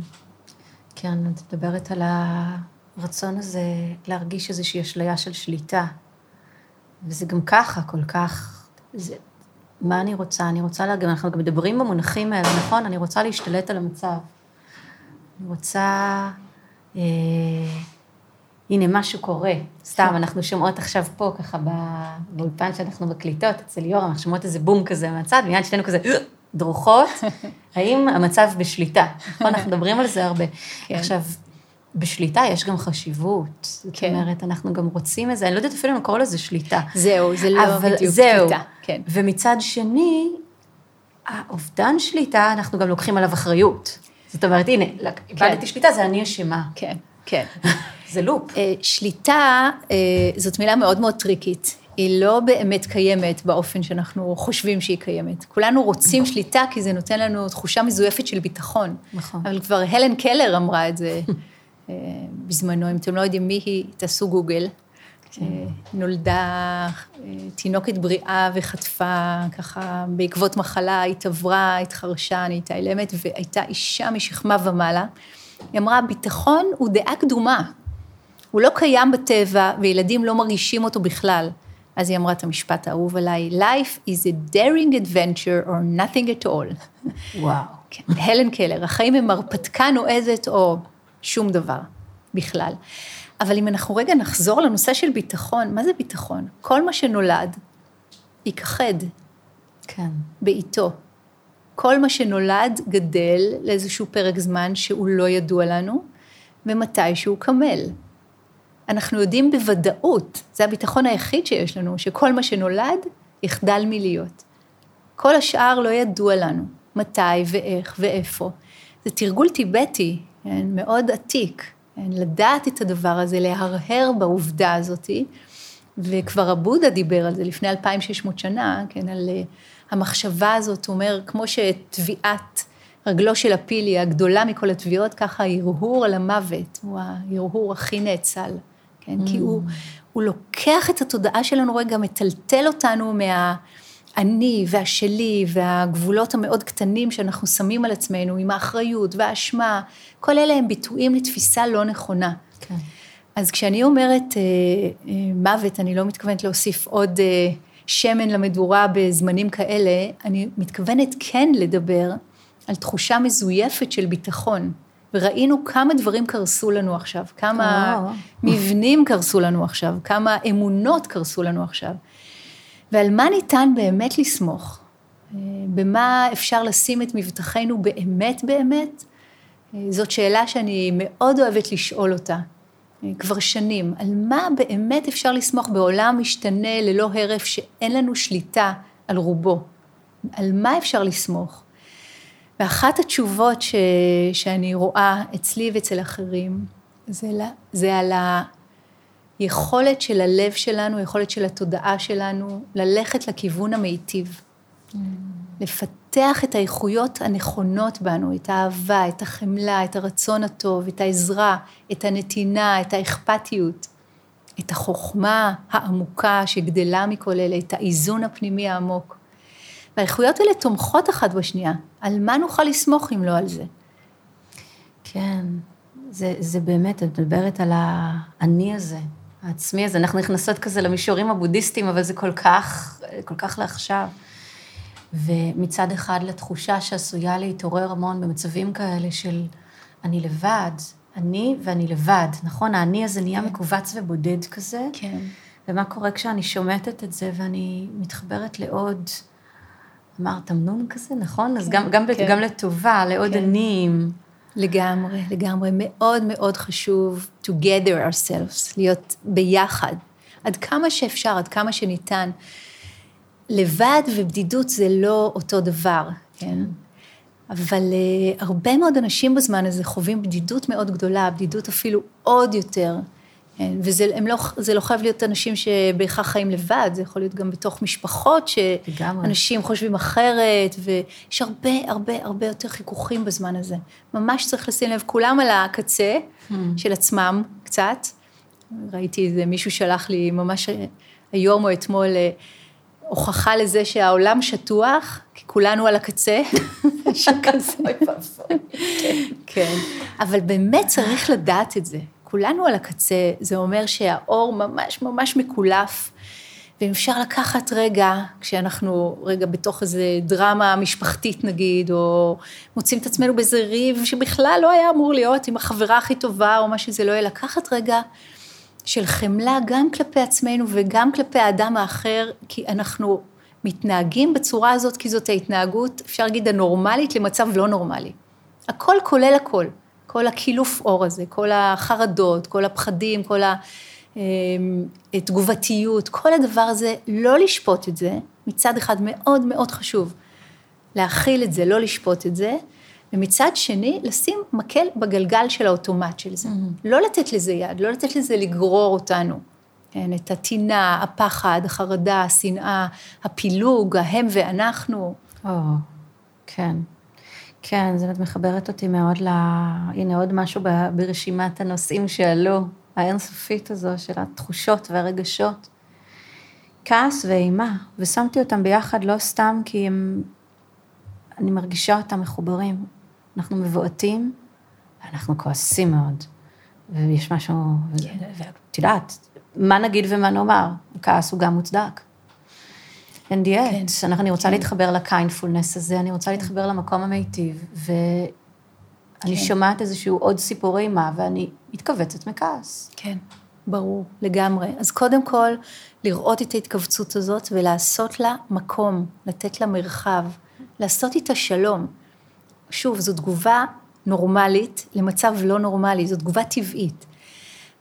כן, את מדברת על. הרצון הזה להרגיש איזושהי אשליה של שליטה. וזה גם ככה כל כך, זה, מה אני רוצה? אני רוצה להגיד, אנחנו גם מדברים במונחים האלה, נכון? אני רוצה להשתלט על המצב. אני רוצה, אה, הנה, משהו קורה. סתם, אנחנו שומעות עכשיו פה, ככה באולפן שאנחנו בקליטות, אצל יורם, אנחנו שומעות איזה בום כזה מהצד, מיד שתינו כזה דרוכות. האם המצב בשליטה? נכון, אנחנו מדברים על זה הרבה. כן. עכשיו, בשליטה יש גם חשיבות. זאת כן. אומרת, אנחנו גם רוצים איזה, אני לא יודעת אפילו אם לקרוא לזה שליטה. זהו, זה לא בדיוק זהו. שליטה. כן. ומצד שני, האובדן שליטה, אנחנו גם לוקחים עליו אחריות. זאת אומרת, הנה, איבדתי כן. שליטה, זה אני אשמה. כן, כן. זה לופ. אה, שליטה אה, זאת מילה מאוד מאוד טריקית. היא לא באמת קיימת באופן שאנחנו חושבים שהיא קיימת. כולנו רוצים נכון. שליטה כי זה נותן לנו תחושה מזויפת של ביטחון. נכון. אבל כבר הלן קלר אמרה את זה בזמנו, אם אתם לא יודעים מי היא, תעשו גוגל. כן. נולדה תינוקת בריאה וחטפה ככה בעקבות מחלה, התעברה, התחרשה, נהייתה אילמת, והייתה אישה משכמה ומעלה. היא אמרה, ביטחון הוא דעה קדומה. הוא לא קיים בטבע, וילדים לא מרגישים אותו בכלל. אז היא אמרה את המשפט האהוב עליי, Life is a daring adventure or nothing at all. וואו. כן, הלן קלר, החיים הם הרפתקה נועזת או שום דבר בכלל. אבל אם אנחנו רגע נחזור לנושא של ביטחון, מה זה ביטחון? כל מה שנולד ייכחד. כן. בעיתו. כל מה שנולד גדל לאיזשהו פרק זמן שהוא לא ידוע לנו, ומתי שהוא קמל. אנחנו יודעים בוודאות, זה הביטחון היחיד שיש לנו, שכל מה שנולד יחדל מלהיות. כל השאר לא ידוע לנו, מתי ואיך ואיפה. זה תרגול טיבטי, כן, מאוד עתיק, כן, לדעת את הדבר הזה, להרהר בעובדה הזאתי, וכבר הבודה דיבר על זה לפני 2,600 שנה, כן, על אה, המחשבה הזאת, הוא אומר, כמו שטביעת רגלו של הפיל היא הגדולה מכל התביעות, ככה ההרהור על המוות הוא ההרהור הכי נאצל, כן? Mm. כי הוא, הוא לוקח את התודעה שלנו רגע, מטלטל אותנו מהאני והשלי והגבולות המאוד קטנים שאנחנו שמים על עצמנו, עם האחריות והאשמה, כל אלה הם ביטויים לתפיסה לא נכונה. כן. אז כשאני אומרת אה, אה, מוות, אני לא מתכוונת להוסיף עוד אה, שמן למדורה בזמנים כאלה, אני מתכוונת כן לדבר על תחושה מזויפת של ביטחון. וראינו כמה דברים קרסו לנו עכשיו, כמה. מבנים קרסו לנו עכשיו, כמה אמונות קרסו לנו עכשיו. ועל מה ניתן באמת לסמוך? אה, במה אפשר לשים את מבטחנו באמת באמת? אה, זאת שאלה שאני מאוד אוהבת לשאול אותה. אה, כבר שנים, על מה באמת אפשר לסמוך בעולם משתנה ללא הרף שאין לנו שליטה על רובו? על מה אפשר לסמוך? ואחת התשובות ש, שאני רואה אצלי ואצל אחרים, זה, זה על היכולת של הלב שלנו, היכולת של התודעה שלנו, ללכת לכיוון המיטיב. Mm. לפתח את האיכויות הנכונות בנו, את האהבה, את החמלה, את הרצון הטוב, את העזרה, את הנתינה, את האכפתיות, את החוכמה העמוקה שגדלה מכל אלה, את האיזון הפנימי העמוק. והאיכויות האלה תומכות אחת בשנייה. על מה נוכל לסמוך אם לא על זה? כן, זה, זה באמת, את מדברת על האני הזה, העצמי הזה. אנחנו נכנסות כזה למישורים הבודהיסטיים, אבל זה כל כך, כל כך לעכשיו. ומצד אחד לתחושה שעשויה להתעורר המון במצבים כאלה של אני לבד, אני ואני לבד, נכון? האני הזה נהיה כן. מכווץ ובודד כזה. כן. ומה קורה כשאני שומטת את זה ואני מתחברת לעוד, אמרת אמנון כזה, נכון? כן, אז גם, גם, כן. גם לטובה, לעוד כן. ענים. לגמרי, לגמרי. מאוד מאוד חשוב to gather ourselves, להיות ביחד. עד כמה שאפשר, עד כמה שניתן. לבד ובדידות זה לא אותו דבר, כן? אבל uh, הרבה מאוד אנשים בזמן הזה חווים בדידות מאוד גדולה, בדידות אפילו עוד יותר. כן? וזה לא, לא חייב להיות אנשים שבהכרח חיים לבד, זה יכול להיות גם בתוך משפחות, שאנשים חושבים אחרת, ויש הרבה הרבה הרבה יותר חיכוכים בזמן הזה. ממש צריך לשים לב, כולם על הקצה hmm. של עצמם קצת. ראיתי איזה מישהו שלח לי ממש היום או אתמול, אה, הוכחה לזה שהעולם שטוח, כי כולנו על הקצה, משהו כזה. כן, אבל באמת צריך לדעת את זה. כולנו על הקצה, זה אומר שהאור ממש ממש מקולף, ואם אפשר לקחת רגע, כשאנחנו רגע בתוך איזה דרמה משפחתית נגיד, או מוצאים את עצמנו באיזה ריב שבכלל לא היה אמור להיות עם החברה הכי טובה, או מה שזה לא יהיה, לקחת רגע של חמלה גם כלפי עצמנו וגם כלפי האדם האחר, כי אנחנו מתנהגים בצורה הזאת, כי זאת ההתנהגות, אפשר להגיד, הנורמלית למצב לא נורמלי. הכל כולל הכל. כל הקילוף אור הזה, כל החרדות, כל הפחדים, כל התגובתיות, כל הדבר הזה, לא לשפוט את זה, מצד אחד מאוד מאוד חשוב להכיל את זה, לא לשפוט את זה, ומצד שני, לשים מקל בגלגל של האוטומט של זה. Mm-hmm. לא לתת לזה יד, לא לתת לזה לגרור אותנו. כן, את הטינה, הפחד, החרדה, השנאה, הפילוג, ההם ואנחנו. או, כן. כן, זה מחברת אותי מאוד ל... הנה עוד משהו ברשימת הנושאים שעלו, האינסופית הזו של התחושות והרגשות. כעס ואימה, ושמתי אותם ביחד לא סתם כי הם... אני מרגישה אותם מחוברים. אנחנו מבועטים, ואנחנו כועסים מאוד. ויש משהו, כן. ואת יודעת, מה נגיד ומה נאמר? הכעס הוא גם מוצדק. אין דיאט. כן. אני רוצה כן. להתחבר לקיינדפולנס הזה, אני רוצה. להתחבר למקום המיטיב, ואני כן. שומעת איזשהו עוד סיפור אימה, ואני מתכווצת מכעס. כן, ברור, לגמרי. אז קודם כל, לראות את ההתכווצות הזאת ולעשות לה מקום, לתת לה מרחב, לעשות איתה שלום. שוב, זו תגובה נורמלית למצב לא נורמלי, זו תגובה טבעית.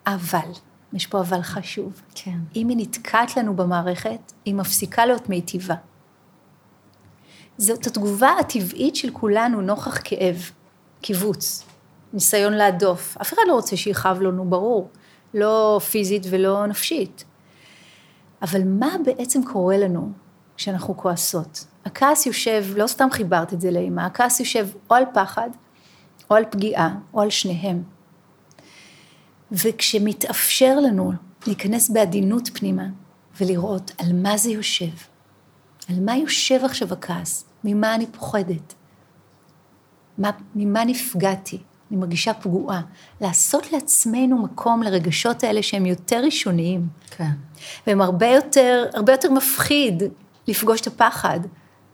אבל, יש פה אבל חשוב. כן. אם היא נתקעת לנו במערכת, היא מפסיקה להיות מיטיבה. זאת התגובה הטבעית של כולנו נוכח כאב, קיבוץ, ניסיון להדוף. אף אחד לא רוצה שיכאב לנו, ברור. לא פיזית ולא נפשית. אבל מה בעצם קורה לנו כשאנחנו כועסות? הכעס יושב, לא סתם חיברת את זה לאימה, הכעס יושב או על פחד, או על פגיעה, או על שניהם. וכשמתאפשר לנו להיכנס בעדינות פנימה ולראות על מה זה יושב, על מה יושב עכשיו הכעס, ממה אני פוחדת, מה, ממה נפגעתי, אני מרגישה פגועה, לעשות לעצמנו מקום לרגשות האלה שהם יותר ראשוניים. כן. והם הרבה יותר, הרבה יותר מפחיד לפגוש את הפחד,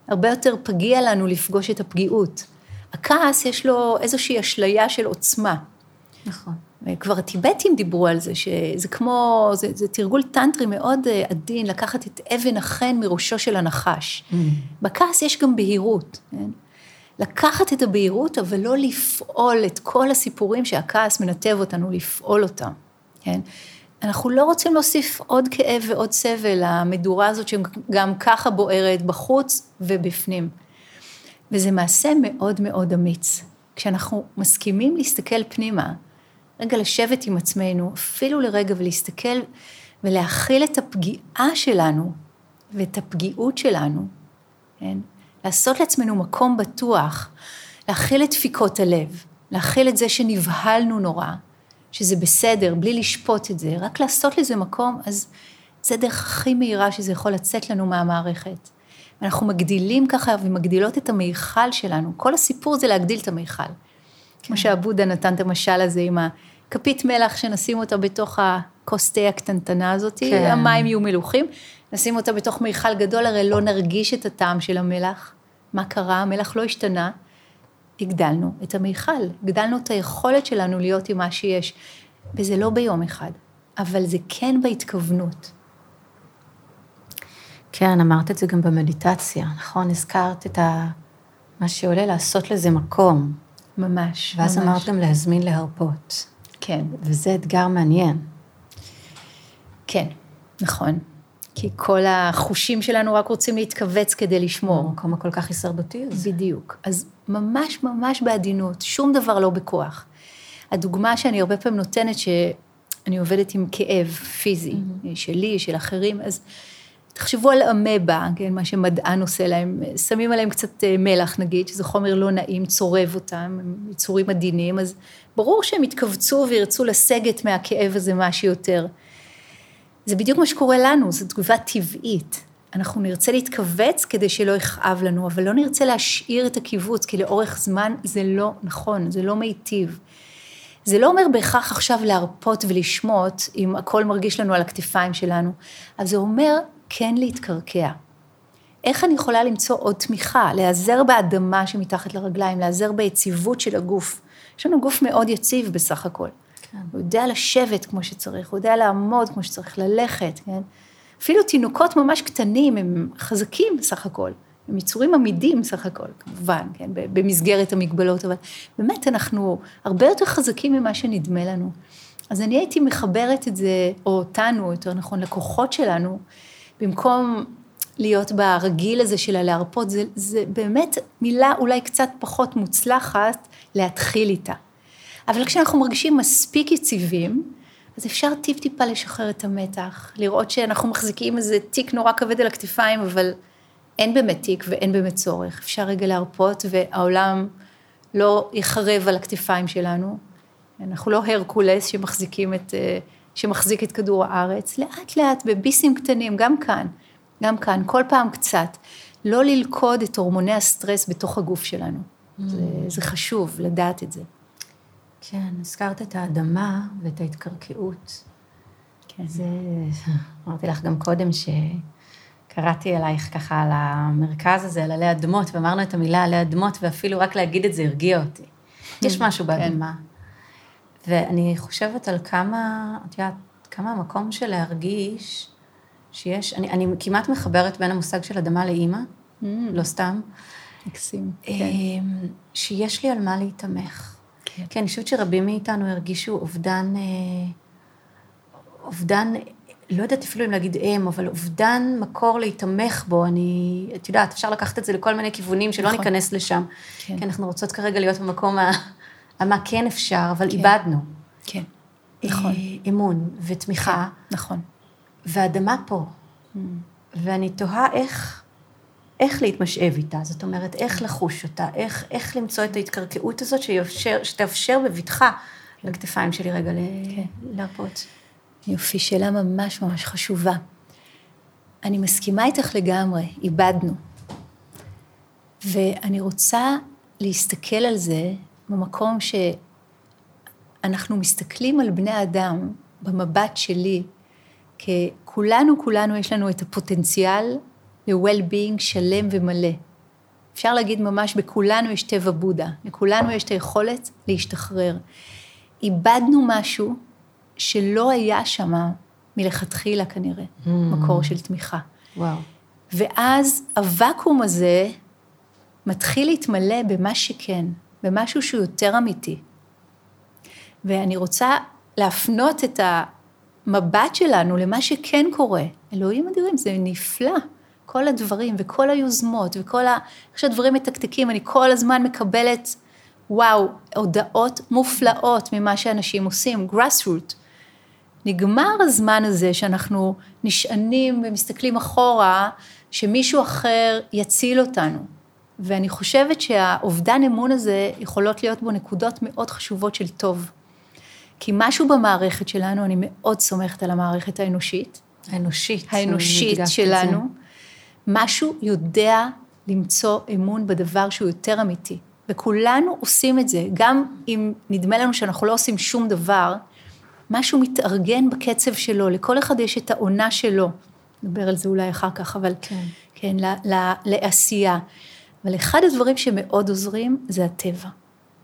הרבה יותר פגיע לנו לפגוש את הפגיעות. הכעס יש לו איזושהי אשליה של עוצמה. נכון. כבר הטיבטים דיברו על זה, שזה כמו, זה, זה תרגול טנטרי מאוד אה, עדין, לקחת את אבן החן מראשו של הנחש. Mm. בכעס יש גם בהירות, כן? לקחת את הבהירות, אבל לא לפעול את כל הסיפורים שהכעס מנתב אותנו לפעול אותם, כן? אנחנו לא רוצים להוסיף עוד כאב ועוד סבל למדורה הזאת שגם ככה בוערת בחוץ ובפנים. וזה מעשה מאוד מאוד אמיץ. כשאנחנו מסכימים להסתכל פנימה, רגע לשבת עם עצמנו, אפילו לרגע ולהסתכל ולהכיל את הפגיעה שלנו ואת הפגיעות שלנו, כן? לעשות לעצמנו מקום בטוח, להכיל את דפיקות הלב, להכיל את זה שנבהלנו נורא, שזה בסדר, בלי לשפוט את זה, רק לעשות לזה מקום, אז זה הדרך הכי מהירה שזה יכול לצאת לנו מהמערכת. אנחנו מגדילים ככה ומגדילות את המיכל שלנו. כל הסיפור זה להגדיל את המיכל. כן. כמו שעבודה נתן את המשל הזה עם הכפית מלח, שנשים אותה בתוך הכוס תה הקטנטנה הזאת, כן. המים יהיו מלוכים, נשים אותה בתוך מיכל גדול, הרי לא נרגיש את הטעם של המלח. מה קרה? המלח לא השתנה. הגדלנו את המיכל, הגדלנו את היכולת שלנו להיות עם מה שיש. וזה לא ביום אחד, אבל זה כן בהתכוונות. כן, אמרת את זה גם במדיטציה, נכון? הזכרת את ה... מה שעולה לעשות לזה מקום. ממש, ואז ממש. אמרת גם להזמין להרפות. כן. וזה אתגר מעניין. כן, נכון. כי כל החושים שלנו רק רוצים להתכווץ כדי לשמור. המקום הכל כך הישרדותי הזה. בדיוק. אז ממש ממש בעדינות, שום דבר לא בכוח. הדוגמה שאני הרבה פעמים נותנת, שאני עובדת עם כאב פיזי, mm-hmm. שלי, של אחרים, אז תחשבו על אמבה, כן, מה שמדען עושה להם, שמים עליהם קצת אה, מלח נגיד, שזה חומר לא נעים, צורב אותם, הם יצורים עדינים, אז ברור שהם יתכווצו וירצו לסגת מהכאב הזה מה שיותר. זה בדיוק מה שקורה לנו, זו תגובה טבעית. אנחנו נרצה להתכווץ כדי שלא יכאב לנו, אבל לא נרצה להשאיר את הקיבוץ, כי לאורך זמן זה לא נכון, זה לא מיטיב. זה לא אומר בהכרח עכשיו להרפות ולשמוט, אם הכל מרגיש לנו על הכתפיים שלנו, אבל זה אומר כן להתקרקע. איך אני יכולה למצוא עוד תמיכה, להיעזר באדמה שמתחת לרגליים, להיעזר ביציבות של הגוף. יש לנו גוף מאוד יציב בסך הכל. כן. הוא יודע לשבת כמו שצריך, הוא יודע לעמוד כמו שצריך, ללכת, כן? אפילו תינוקות ממש קטנים הם חזקים בסך הכל. הם יצורים עמידים סך הכל, כמובן, כן, במסגרת המגבלות, אבל באמת אנחנו הרבה יותר חזקים ממה שנדמה לנו. אז אני הייתי מחברת את זה, או אותנו, יותר נכון, לקוחות שלנו, במקום להיות ברגיל הזה של הלהרפות, זה, זה באמת מילה אולי קצת פחות מוצלחת להתחיל איתה. אבל כשאנחנו מרגישים מספיק יציבים, אז אפשר טיפ-טיפה לשחרר את המתח, לראות שאנחנו מחזיקים איזה תיק נורא כבד על הכתפיים, אבל אין באמת תיק ואין באמת צורך. אפשר רגע להרפות והעולם לא יחרב על הכתפיים שלנו. אנחנו לא הרקולס שמחזיקים את, אה, שמחזיק את כדור הארץ, לאט לאט בביסים קטנים, גם כאן, גם כאן, כל פעם קצת. לא ללכוד את הורמוני הסטרס בתוך הגוף שלנו. Mm. זה, זה חשוב לדעת את זה. כן, הזכרת את האדמה ואת ההתקרקעות. כן. זה, אמרתי לך גם קודם שקראתי אלייך ככה על המרכז הזה, על עלי אדמות, ואמרנו את המילה עלי אדמות, ואפילו רק להגיד את זה הרגיע אותי. יש כן. משהו באדמה. כן. ואני חושבת על כמה, את יודעת, כמה המקום של להרגיש שיש, אני, אני כמעט מחברת בין המושג של אדמה לאימא, mm. לא סתם. מקסים. כן. שיש לי על מה להיתמך. כן. כי אני חושבת שרבים מאיתנו הרגישו אובדן, אה, אובדן, לא יודעת אפילו אם להגיד אם, אבל אובדן מקור להיתמך בו. אני, את יודעת, אפשר לקחת את זה לכל מיני כיוונים, שלא נכון. ניכנס לשם. כן. כי אנחנו רוצות כרגע להיות במקום המה כן אפשר, אבל כן. איבדנו. כן, נכון. אמון ותמיכה. כן, נכון. והאדמה פה. Mm. ואני תוהה איך... איך להתמשאב איתה, זאת אומרת, איך לחוש אותה, איך, איך למצוא את ההתקרקעות הזאת שיאפשר, שתאפשר בבטחה לכתפיים שלי רגע כן. להרפות. יופי, שאלה ממש ממש חשובה. אני מסכימה איתך לגמרי, איבדנו. ואני רוצה להסתכל על זה במקום שאנחנו מסתכלים על בני אדם במבט שלי, כי כולנו, כולנו יש לנו את הפוטנציאל ל-well-being שלם ומלא. אפשר להגיד ממש, בכולנו יש טבע בודה, לכולנו יש את היכולת להשתחרר. איבדנו משהו שלא היה שם מלכתחילה כנראה, mm. מקור של תמיכה. וואו. ואז הוואקום הזה מתחיל להתמלא במה שכן, במשהו שהוא יותר אמיתי. ואני רוצה להפנות את המבט שלנו למה שכן קורה. אלוהים אדירים, זה נפלא. כל הדברים וכל היוזמות וכל ה... איך שהדברים מתקתקים, אני כל הזמן מקבלת, וואו, הודעות מופלאות ממה שאנשים עושים, grassroot. נגמר הזמן הזה שאנחנו נשענים ומסתכלים אחורה, שמישהו אחר יציל אותנו. ואני חושבת שהאובדן אמון הזה, יכולות להיות בו נקודות מאוד חשובות של טוב. כי משהו במערכת שלנו, אני מאוד סומכת על המערכת האנושית. האנושית. האנושית שלנו. משהו יודע למצוא אמון בדבר שהוא יותר אמיתי. וכולנו עושים את זה, גם אם נדמה לנו שאנחנו לא עושים שום דבר, משהו מתארגן בקצב שלו, לכל אחד יש את העונה שלו. נדבר על זה אולי אחר כך, אבל כן, כן ל, ל, לעשייה. אבל אחד הדברים שמאוד עוזרים זה הטבע.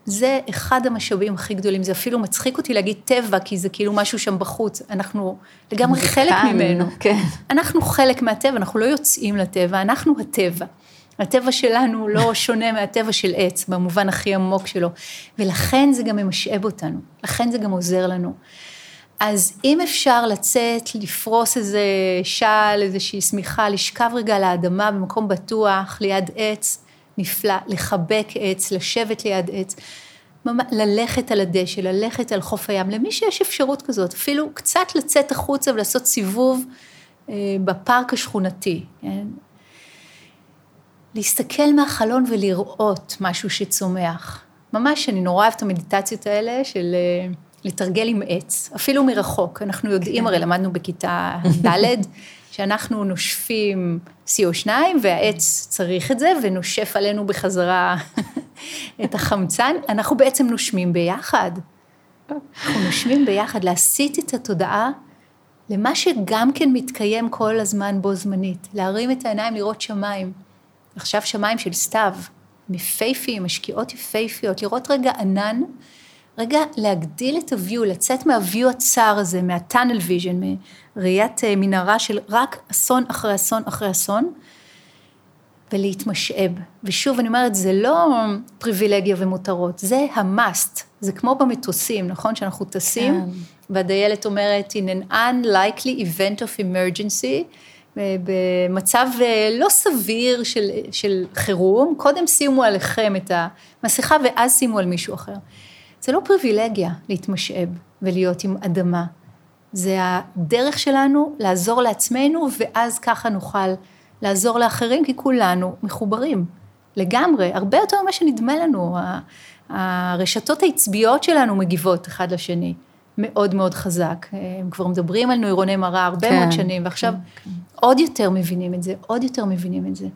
זה אחד המשאבים הכי גדולים, זה אפילו מצחיק אותי להגיד טבע, כי זה כאילו משהו שם בחוץ, אנחנו לגמרי חלק כאן, ממנו. כן. אנחנו חלק מהטבע, אנחנו לא יוצאים לטבע, אנחנו הטבע. הטבע שלנו לא שונה מהטבע של עץ, במובן הכי עמוק שלו, ולכן זה גם ממשאב אותנו, לכן זה גם עוזר לנו. אז אם אפשר לצאת, לפרוס איזה שעל, איזושהי שמיכה, לשכב רגע על האדמה במקום בטוח, ליד עץ, נפלא, לחבק עץ, לשבת ליד עץ, ללכת על הדשא, ללכת על חוף הים, למי שיש אפשרות כזאת, אפילו קצת לצאת החוצה ולעשות סיבוב אה, בפארק השכונתי, כן? להסתכל מהחלון ולראות משהו שצומח. ממש, אני נורא אוהבת את המדיטציות האלה של אה, לתרגל עם עץ, אפילו מרחוק. אנחנו יודעים. הרי למדנו בכיתה ד', שאנחנו נושפים CO2 והעץ צריך את זה ונושף עלינו בחזרה את החמצן, אנחנו בעצם נושמים ביחד. אנחנו נושמים ביחד, להסיט את התודעה למה שגם כן מתקיים כל הזמן בו זמנית, להרים את העיניים, לראות שמיים. עכשיו שמיים של סתיו, יפייפיים, משקיעות יפייפיות, לראות רגע ענן רגע להגדיל את ה view, לצאת מה view הצר הזה, מה tunnel vision, מראיית אה, מנהרה של רק אסון אחרי אסון אחרי אסון, ולהתמשאב. ושוב, אני אומרת, זה לא פריבילגיה ומותרות, זה המאסט. זה כמו במטוסים, נכון? שאנחנו טסים, כן. והדיילת אומרת, in an unlikely event of emergency, במצב אה, לא סביר של, של חירום, קודם שימו עליכם את המסכה ואז שימו על מישהו אחר. זה לא פריבילגיה להתמשאב ולהיות עם אדמה. זה הדרך שלנו לעזור לעצמנו, ואז ככה נוכל לעזור לאחרים, כי כולנו מחוברים לגמרי, הרבה יותר ממה שנדמה לנו. הרשתות העצביות שלנו מגיבות אחד לשני. מאוד מאוד חזק. הם כבר מדברים על נוירוני מראה הרבה כן, מאוד שנים, ועכשיו כן, כן. עוד יותר מבינים את זה, עוד יותר מבינים את זה.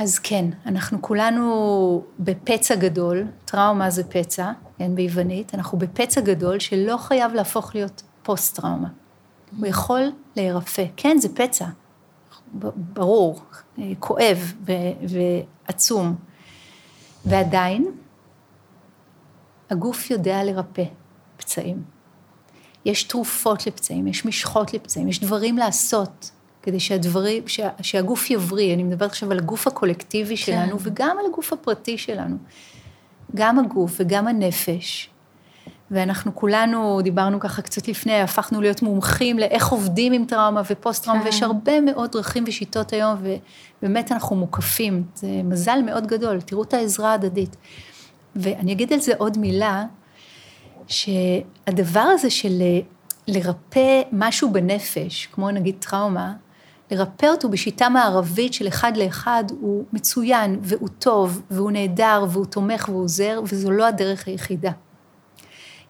אז כן, אנחנו כולנו בפצע גדול, טראומה זה פצע, כן, ביוונית, אנחנו בפצע גדול שלא חייב להפוך להיות פוסט-טראומה. הוא יכול להירפא. כן, זה פצע, ברור, כואב ועצום. ועדיין, הגוף יודע לרפא. פצעים. יש תרופות לפצעים, יש משחות לפצעים, יש דברים לעשות כדי שהדברים, שה, שהגוף יבריא. אני מדברת עכשיו על הגוף הקולקטיבי כן. שלנו וגם על הגוף הפרטי שלנו. גם הגוף וגם הנפש. ואנחנו כולנו, דיברנו ככה קצת לפני, הפכנו להיות מומחים לאיך עובדים עם טראומה ופוסט-טראומה, כן. ויש הרבה מאוד דרכים ושיטות היום, ובאמת אנחנו מוקפים. זה מזל מאוד גדול, תראו את העזרה ההדדית. ואני אגיד על זה עוד מילה, שהדבר הזה של אה, לרפא משהו בנפש, כמו נגיד טראומה, לרפא אותו בשיטה מערבית של אחד לאחד הוא מצוין והוא טוב והוא נהדר והוא תומך והוא עוזר וזו לא הדרך היחידה.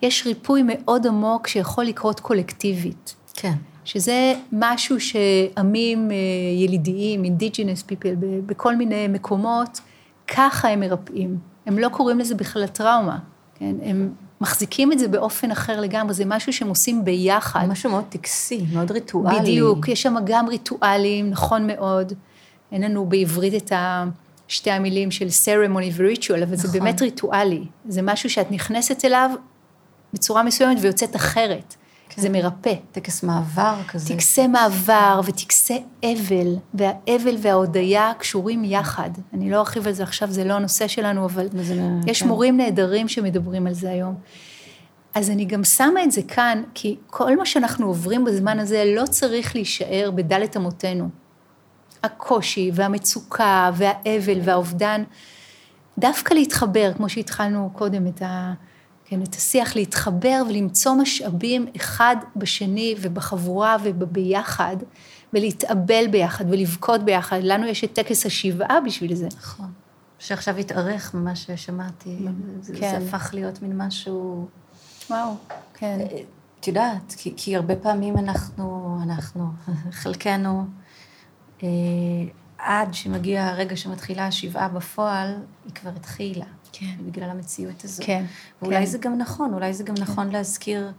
יש ריפוי מאוד עמוק שיכול לקרות קולקטיבית. כן. שזה משהו שעמים אה, ילידיים, אינדיג'ינס פיפל, בכל מיני מקומות, ככה הם מרפאים. הם לא קוראים לזה בכלל טראומה, כן? הם מחזיקים את זה באופן אחר לגמרי, זה משהו שהם עושים ביחד. משהו מאוד טקסי, מאוד ריטואלי. בדיוק, יש שם גם ריטואלים, נכון מאוד. אין לנו בעברית את שתי המילים של ceremony ו-ritual, אבל נכון. זה באמת ריטואלי. זה משהו שאת נכנסת אליו בצורה מסוימת ויוצאת אחרת. כן. זה מרפא. טקס מעבר כזה. טקסי מעבר וטקסי אבל, והאבל וההודיה קשורים יחד. אני לא ארחיב על זה עכשיו, זה לא הנושא שלנו, אבל יש כן. מורים נהדרים שמדברים על זה היום. אז אני גם שמה את זה כאן, כי כל מה שאנחנו עוברים בזמן הזה לא צריך להישאר בדלת אמותינו. הקושי והמצוקה והאבל והאובדן, דווקא להתחבר, כמו שהתחלנו קודם את ה... כן, את השיח להתחבר ולמצוא משאבים אחד בשני ובחבורה ובביחד, ולהתאבל ביחד ולבכות ביחד. לנו יש את טקס השבעה בשביל זה. נכון. שעכשיו התארך ממה ששמעתי. זה, כן. זה הפך להיות מין משהו... וואו, כן. אה, את יודעת, כי, כי הרבה פעמים אנחנו, אנחנו, חלקנו, אה, עד שמגיע הרגע שמתחילה השבעה בפועל, היא כבר התחילה. כן. בגלל המציאות הזאת. כן. ואולי כן. זה גם נכון, אולי זה גם כן. נכון להזכיר,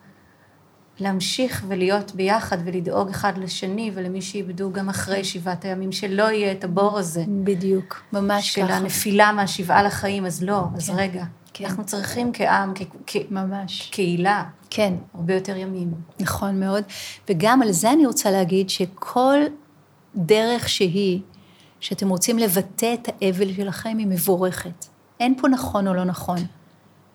להמשיך ולהיות ביחד ולדאוג אחד לשני ולמי שאיבדו גם אחרי שבעת הימים, שלא יהיה את הבור הזה. בדיוק, ממש של ככה. של הנפילה מהשבעה לחיים, אז לא, כן. אז רגע. כן. אנחנו צריכים כעם, כ- ממש. קהילה. כן. הרבה יותר ימים. נכון מאוד. וגם על זה אני רוצה להגיד שכל דרך שהיא, שאתם רוצים לבטא את האבל שלכם, היא מבורכת. אין פה נכון או לא נכון.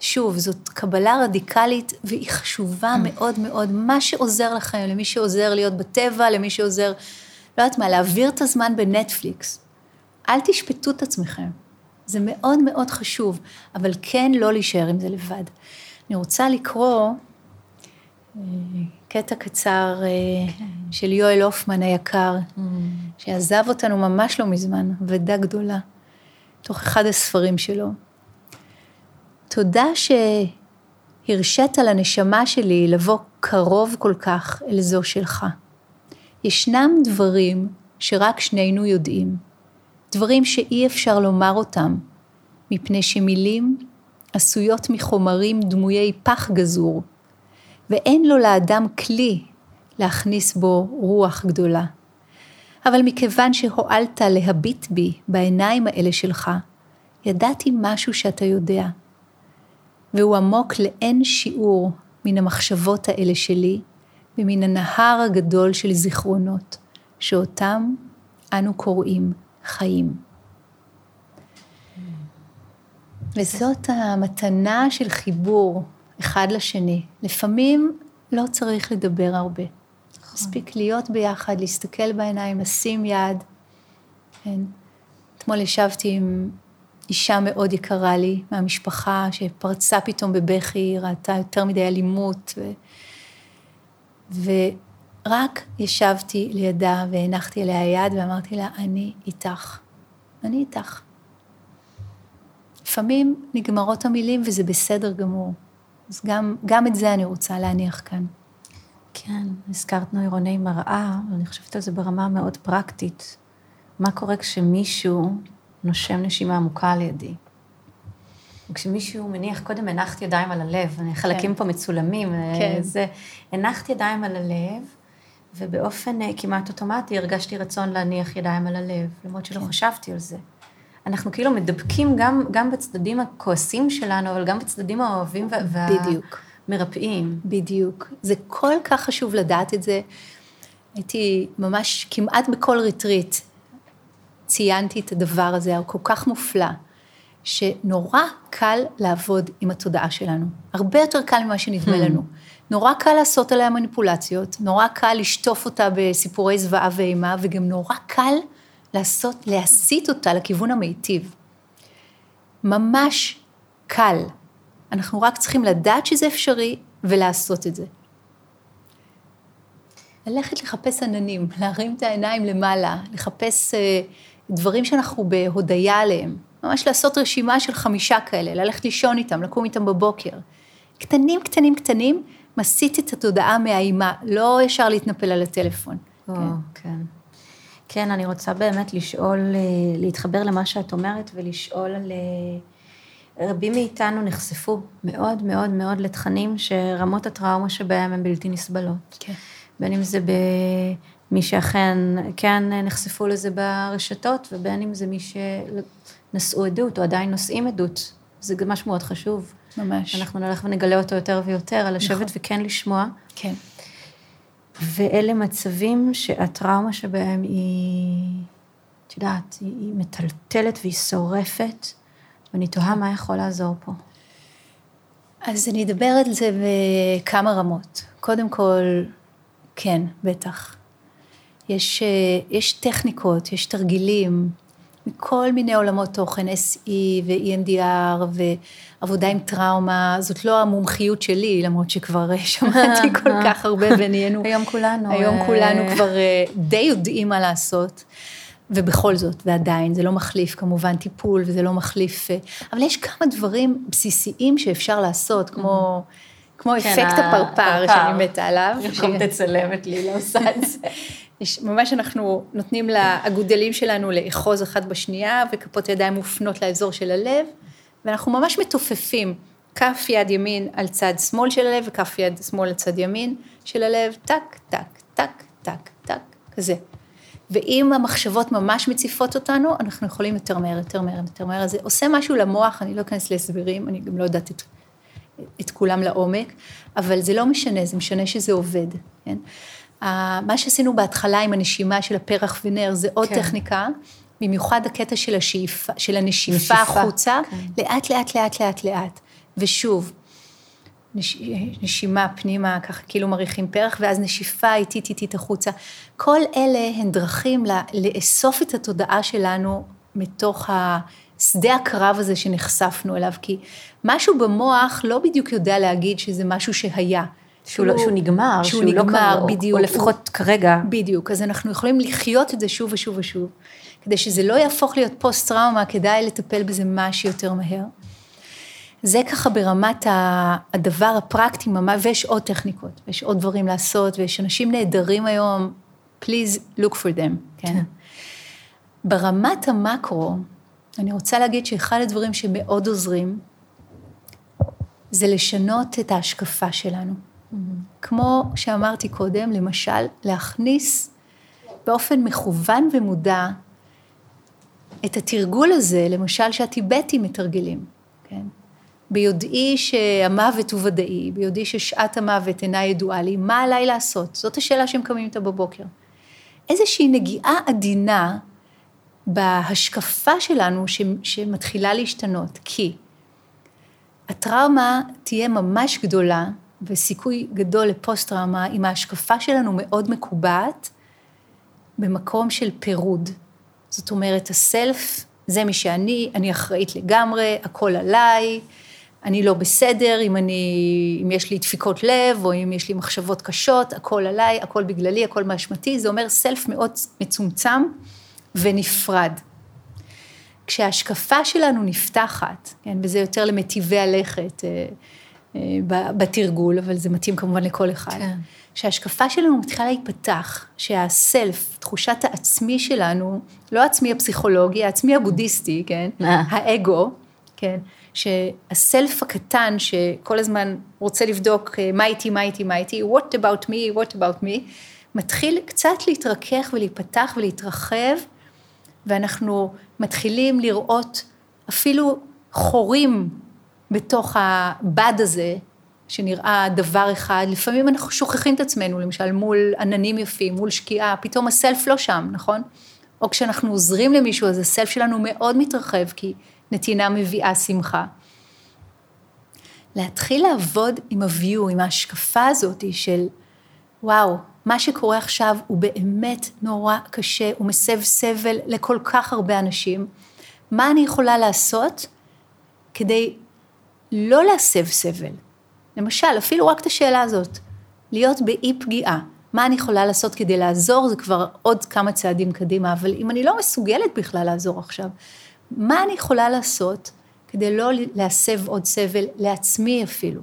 שוב, זאת קבלה רדיקלית והיא חשובה mm. מאוד מאוד. מה שעוזר לכם, למי שעוזר להיות בטבע, למי שעוזר, לא יודעת מה, להעביר את הזמן בנטפליקס. אל תשפטו את עצמכם. זה מאוד מאוד חשוב, אבל כן לא להישאר עם זה לבד. אני רוצה לקרוא אה, קטע קצר אה, כן. של יואל הופמן היקר, mm. שעזב אותנו ממש לא מזמן, אבדה גדולה. תוך אחד הספרים שלו. תודה שהרשית לנשמה שלי לבוא קרוב כל כך אל זו שלך. ישנם דברים שרק שנינו יודעים, דברים שאי אפשר לומר אותם, מפני שמילים עשויות מחומרים דמויי פח גזור, ואין לו לאדם כלי להכניס בו רוח גדולה. אבל מכיוון שהואלת להביט בי בעיניים האלה שלך, ידעתי משהו שאתה יודע, והוא עמוק לאין שיעור מן המחשבות האלה שלי, ומן הנהר הגדול של זיכרונות, שאותם אנו קוראים חיים. וזאת המתנה של חיבור אחד לשני. לפעמים לא צריך לדבר הרבה. מספיק להיות ביחד, להסתכל בעיניים, לשים יד. כן. אתמול ישבתי עם אישה מאוד יקרה לי, מהמשפחה, שפרצה פתאום בבכי, ראתה יותר מדי אלימות, ו... ורק ישבתי לידה והנחתי אליה יד ואמרתי לה, אני איתך. אני איתך. לפעמים נגמרות המילים וזה בסדר גמור. אז גם, גם את זה אני רוצה להניח כאן. כן, הזכרת נוירוני מראה, ואני חושבת על זה ברמה מאוד פרקטית. מה קורה כשמישהו נושם נשימה עמוקה על ידי? כשמישהו מניח, קודם הנחת ידיים על הלב, חלקים כן. פה מצולמים, אה, כן. זה, הנחת ידיים על הלב, ובאופן אה, כמעט אוטומטי הרגשתי רצון להניח ידיים על הלב, למרות שלא כן. חשבתי על זה. אנחנו כאילו מדבקים גם, גם בצדדים הכועסים שלנו, אבל גם בצדדים האוהבים וה... בדיוק. מרפאים. בדיוק. זה כל כך חשוב לדעת את זה. הייתי ממש כמעט בכל ריטריט ציינתי את הדבר הזה, הוא כל כך מופלא, שנורא קל לעבוד עם התודעה שלנו. הרבה יותר קל ממה שנדמה hmm. לנו. נורא קל לעשות עליה מניפולציות, נורא קל לשטוף אותה בסיפורי זוועה ואימה, וגם נורא קל לעשות, להסיט אותה לכיוון המיטיב. ממש קל. אנחנו רק צריכים לדעת שזה אפשרי ולעשות את זה. ללכת לחפש עננים, להרים את העיניים למעלה, לחפש uh, דברים שאנחנו בהודיה עליהם. ממש לעשות רשימה של חמישה כאלה, ללכת לישון איתם, לקום איתם בבוקר. קטנים, קטנים, קטנים, מסיט את התודעה מהאימה, לא ישר להתנפל על הטלפון. או, כן. כן. כן, אני רוצה באמת לשאול, אה, להתחבר למה שאת אומרת ולשאול על... אה, רבים מאיתנו נחשפו מאוד מאוד מאוד לתכנים שרמות הטראומה שבהם הן בלתי נסבלות. כן. בין אם זה במי שאכן כן נחשפו לזה ברשתות, ובין אם זה מי שנשאו עדות או עדיין נושאים עדות. זה משהו מאוד חשוב. ממש. אנחנו נלך ונגלה אותו יותר ויותר, על לשבת נכון. וכן לשמוע. כן. ואלה מצבים שהטראומה שבהם היא, את יודעת, היא, היא מטלטלת והיא שורפת, ואני תוהה מה יכול לעזור פה. אז אני אדבר על זה בכמה רמות. קודם כל, כן, בטח. יש, יש טכניקות, יש תרגילים, מכל מיני עולמות תוכן, SE ו-EMDR ועבודה עם טראומה, זאת לא המומחיות שלי, למרות שכבר שמעתי כל כך הרבה ונהיינו... היום כולנו. היום אה, כולנו כבר אה, די יודעים מה לעשות. ובכל זאת, ועדיין, זה לא מחליף כמובן טיפול, וזה לא מחליף... אה, אבל יש כמה דברים בסיסיים שאפשר לעשות, כמו... כמו כן, אפקט הפרפר שאני מתה עליו. במקום תצלם את לי, לא עושה את זה. ממש אנחנו נותנים לאגודלים שלנו לאחוז אחת בשנייה, וכפות ידיים מופנות לאזור של הלב, ואנחנו ממש מתופפים, כף יד ימין על צד שמאל של הלב, וכף יד שמאל על צד ימין של הלב, טק, טק, טק, טק, טק, כזה. ואם המחשבות ממש מציפות אותנו, אנחנו יכולים יותר מהר, יותר מהר, יותר מהר. זה עושה משהו למוח, אני לא אכנס להסברים, אני גם לא יודעת את, את כולם לעומק, אבל זה לא משנה, זה משנה שזה עובד, כן? מה שעשינו בהתחלה עם הנשימה של הפרח ונר זה עוד כן. טכניקה, במיוחד הקטע של השאיפה, של הנשיפה נשיפה, החוצה, כן. לאט לאט לאט לאט לאט. ושוב, נש... נשימה פנימה, ככה כאילו מריחים פרח, ואז נשיפה איטית איטית החוצה. כל אלה הן דרכים לאסוף את התודעה שלנו מתוך השדה הקרב הזה שנחשפנו אליו, כי משהו במוח לא בדיוק יודע להגיד שזה משהו שהיה. שהוא, לא, שהוא נגמר, שהוא, שהוא לא נגמר, לא בדיוק. או לפחות הוא, כרגע. בדיוק, אז אנחנו יכולים לחיות את זה שוב ושוב ושוב. כדי שזה לא יהפוך להיות פוסט-טראומה, כדאי לטפל בזה מה שיותר מהר. זה ככה ברמת הדבר הפרקטי ממש, ויש עוד טכניקות, ויש עוד דברים לעשות, ויש אנשים נהדרים היום, please look for them, כן? כן. ברמת המקרו, אני רוצה להגיד שאחד הדברים שמאוד עוזרים, זה לשנות את ההשקפה שלנו. כמו שאמרתי קודם, למשל, להכניס באופן מכוון ומודע את התרגול הזה, למשל שהטיבטים מתרגלים, כן? ביודעי שהמוות הוא ודאי, ביודעי ששעת המוות אינה ידועה לי, מה עליי לעשות? זאת השאלה שהם קמים איתה בבוקר. איזושהי נגיעה עדינה בהשקפה שלנו שמתחילה להשתנות, כי הטראומה תהיה ממש גדולה וסיכוי גדול לפוסט-טראומה אם ההשקפה שלנו מאוד מקובעת במקום של פירוד. זאת אומרת, הסלף זה מי שאני, אני אחראית לגמרי, הכל עליי, אני לא בסדר, אם, אני, אם יש לי דפיקות לב, או אם יש לי מחשבות קשות, הכל עליי, הכל בגללי, הכל מאשמתי, זה אומר סלף מאוד מצומצם ונפרד. כשההשקפה שלנו נפתחת, כן, וזה יותר למטיבי הלכת אה, אה, בתרגול, אבל זה מתאים כמובן לכל אחד, כן. שההשקפה שלנו מתחילה להיפתח, שהסלף, תחושת העצמי שלנו, לא העצמי הפסיכולוגי, העצמי הבודהיסטי, כן, אה. האגו, כן, שהסלף הקטן שכל הזמן רוצה לבדוק מה איתי, מה איתי, מה איתי, what about me, what about me, מתחיל קצת להתרכך ולהיפתח ולהתרחב, ואנחנו מתחילים לראות אפילו חורים בתוך הבד הזה, שנראה דבר אחד, לפעמים אנחנו שוכחים את עצמנו, למשל מול עננים יפים, מול שקיעה, פתאום הסלף לא שם, נכון? או כשאנחנו עוזרים למישהו, אז הסלף שלנו מאוד מתרחב, כי נתינה מביאה שמחה. להתחיל לעבוד עם ה-view, עם ההשקפה הזאת של, וואו, מה שקורה עכשיו הוא באמת נורא קשה, הוא מסב סבל לכל כך הרבה אנשים. מה אני יכולה לעשות כדי לא להסב סבל? למשל, אפילו רק את השאלה הזאת, להיות באי פגיעה. מה אני יכולה לעשות כדי לעזור, זה כבר עוד כמה צעדים קדימה, אבל אם אני לא מסוגלת בכלל לעזור עכשיו, מה אני יכולה לעשות כדי לא להסב עוד סבל לעצמי אפילו?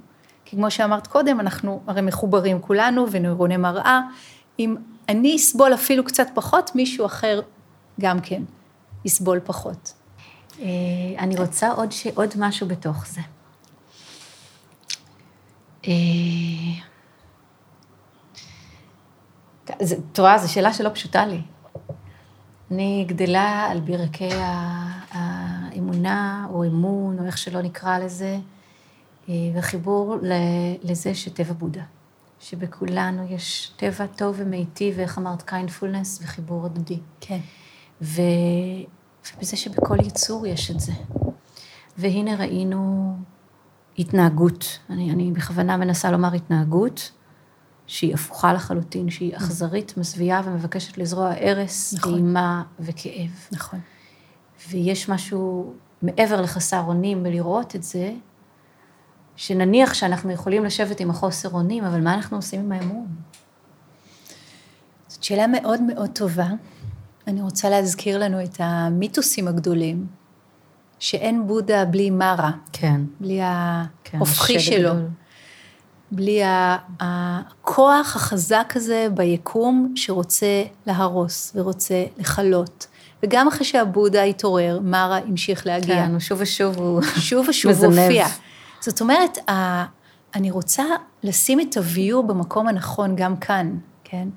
כי כמו שאמרת קודם, אנחנו הרי מחוברים כולנו ונוירוני מראה, אם אני אסבול אפילו קצת פחות, מישהו אחר גם כן יסבול פחות. אה, אני רוצה עוד, ש... עוד משהו בתוך זה. את רואה, זו שאלה שלא פשוטה לי. אני גדלה על ברכי האמונה, או אמון, או איך שלא נקרא לזה, אה, וחיבור לזה שטבע בודה. שבכולנו יש טבע טוב ומיטיב, ואיך אמרת, קיינדפולנס וחיבור הדדי. כן. ו... ובזה שבכל יצור יש את זה. והנה ראינו התנהגות, אני, אני בכוונה מנסה לומר התנהגות, שהיא הפוכה לחלוטין, שהיא אכזרית, מזוויעה ומבקשת לזרוע הרס, נכון. אימה וכאב. נכון. ויש משהו מעבר לחסר אונים בלראות את זה, שנניח שאנחנו יכולים לשבת עם החוסר אונים, אבל מה אנחנו עושים עם האמון? זאת שאלה מאוד מאוד טובה. אני רוצה להזכיר לנו את המיתוסים הגדולים, שאין בודה בלי מרה. כן. בלי כן, ההופכי שלו. גדול. בלי הכוח החזק הזה ביקום שרוצה להרוס ורוצה לכלות. וגם אחרי שהבודה התעורר, מרה המשיך להגיע. כן, שוב ושוב הוא שוב ושוב הוא הופיע. זאת אומרת, אני רוצה לשים את ה-view במקום הנכון גם כאן, כן?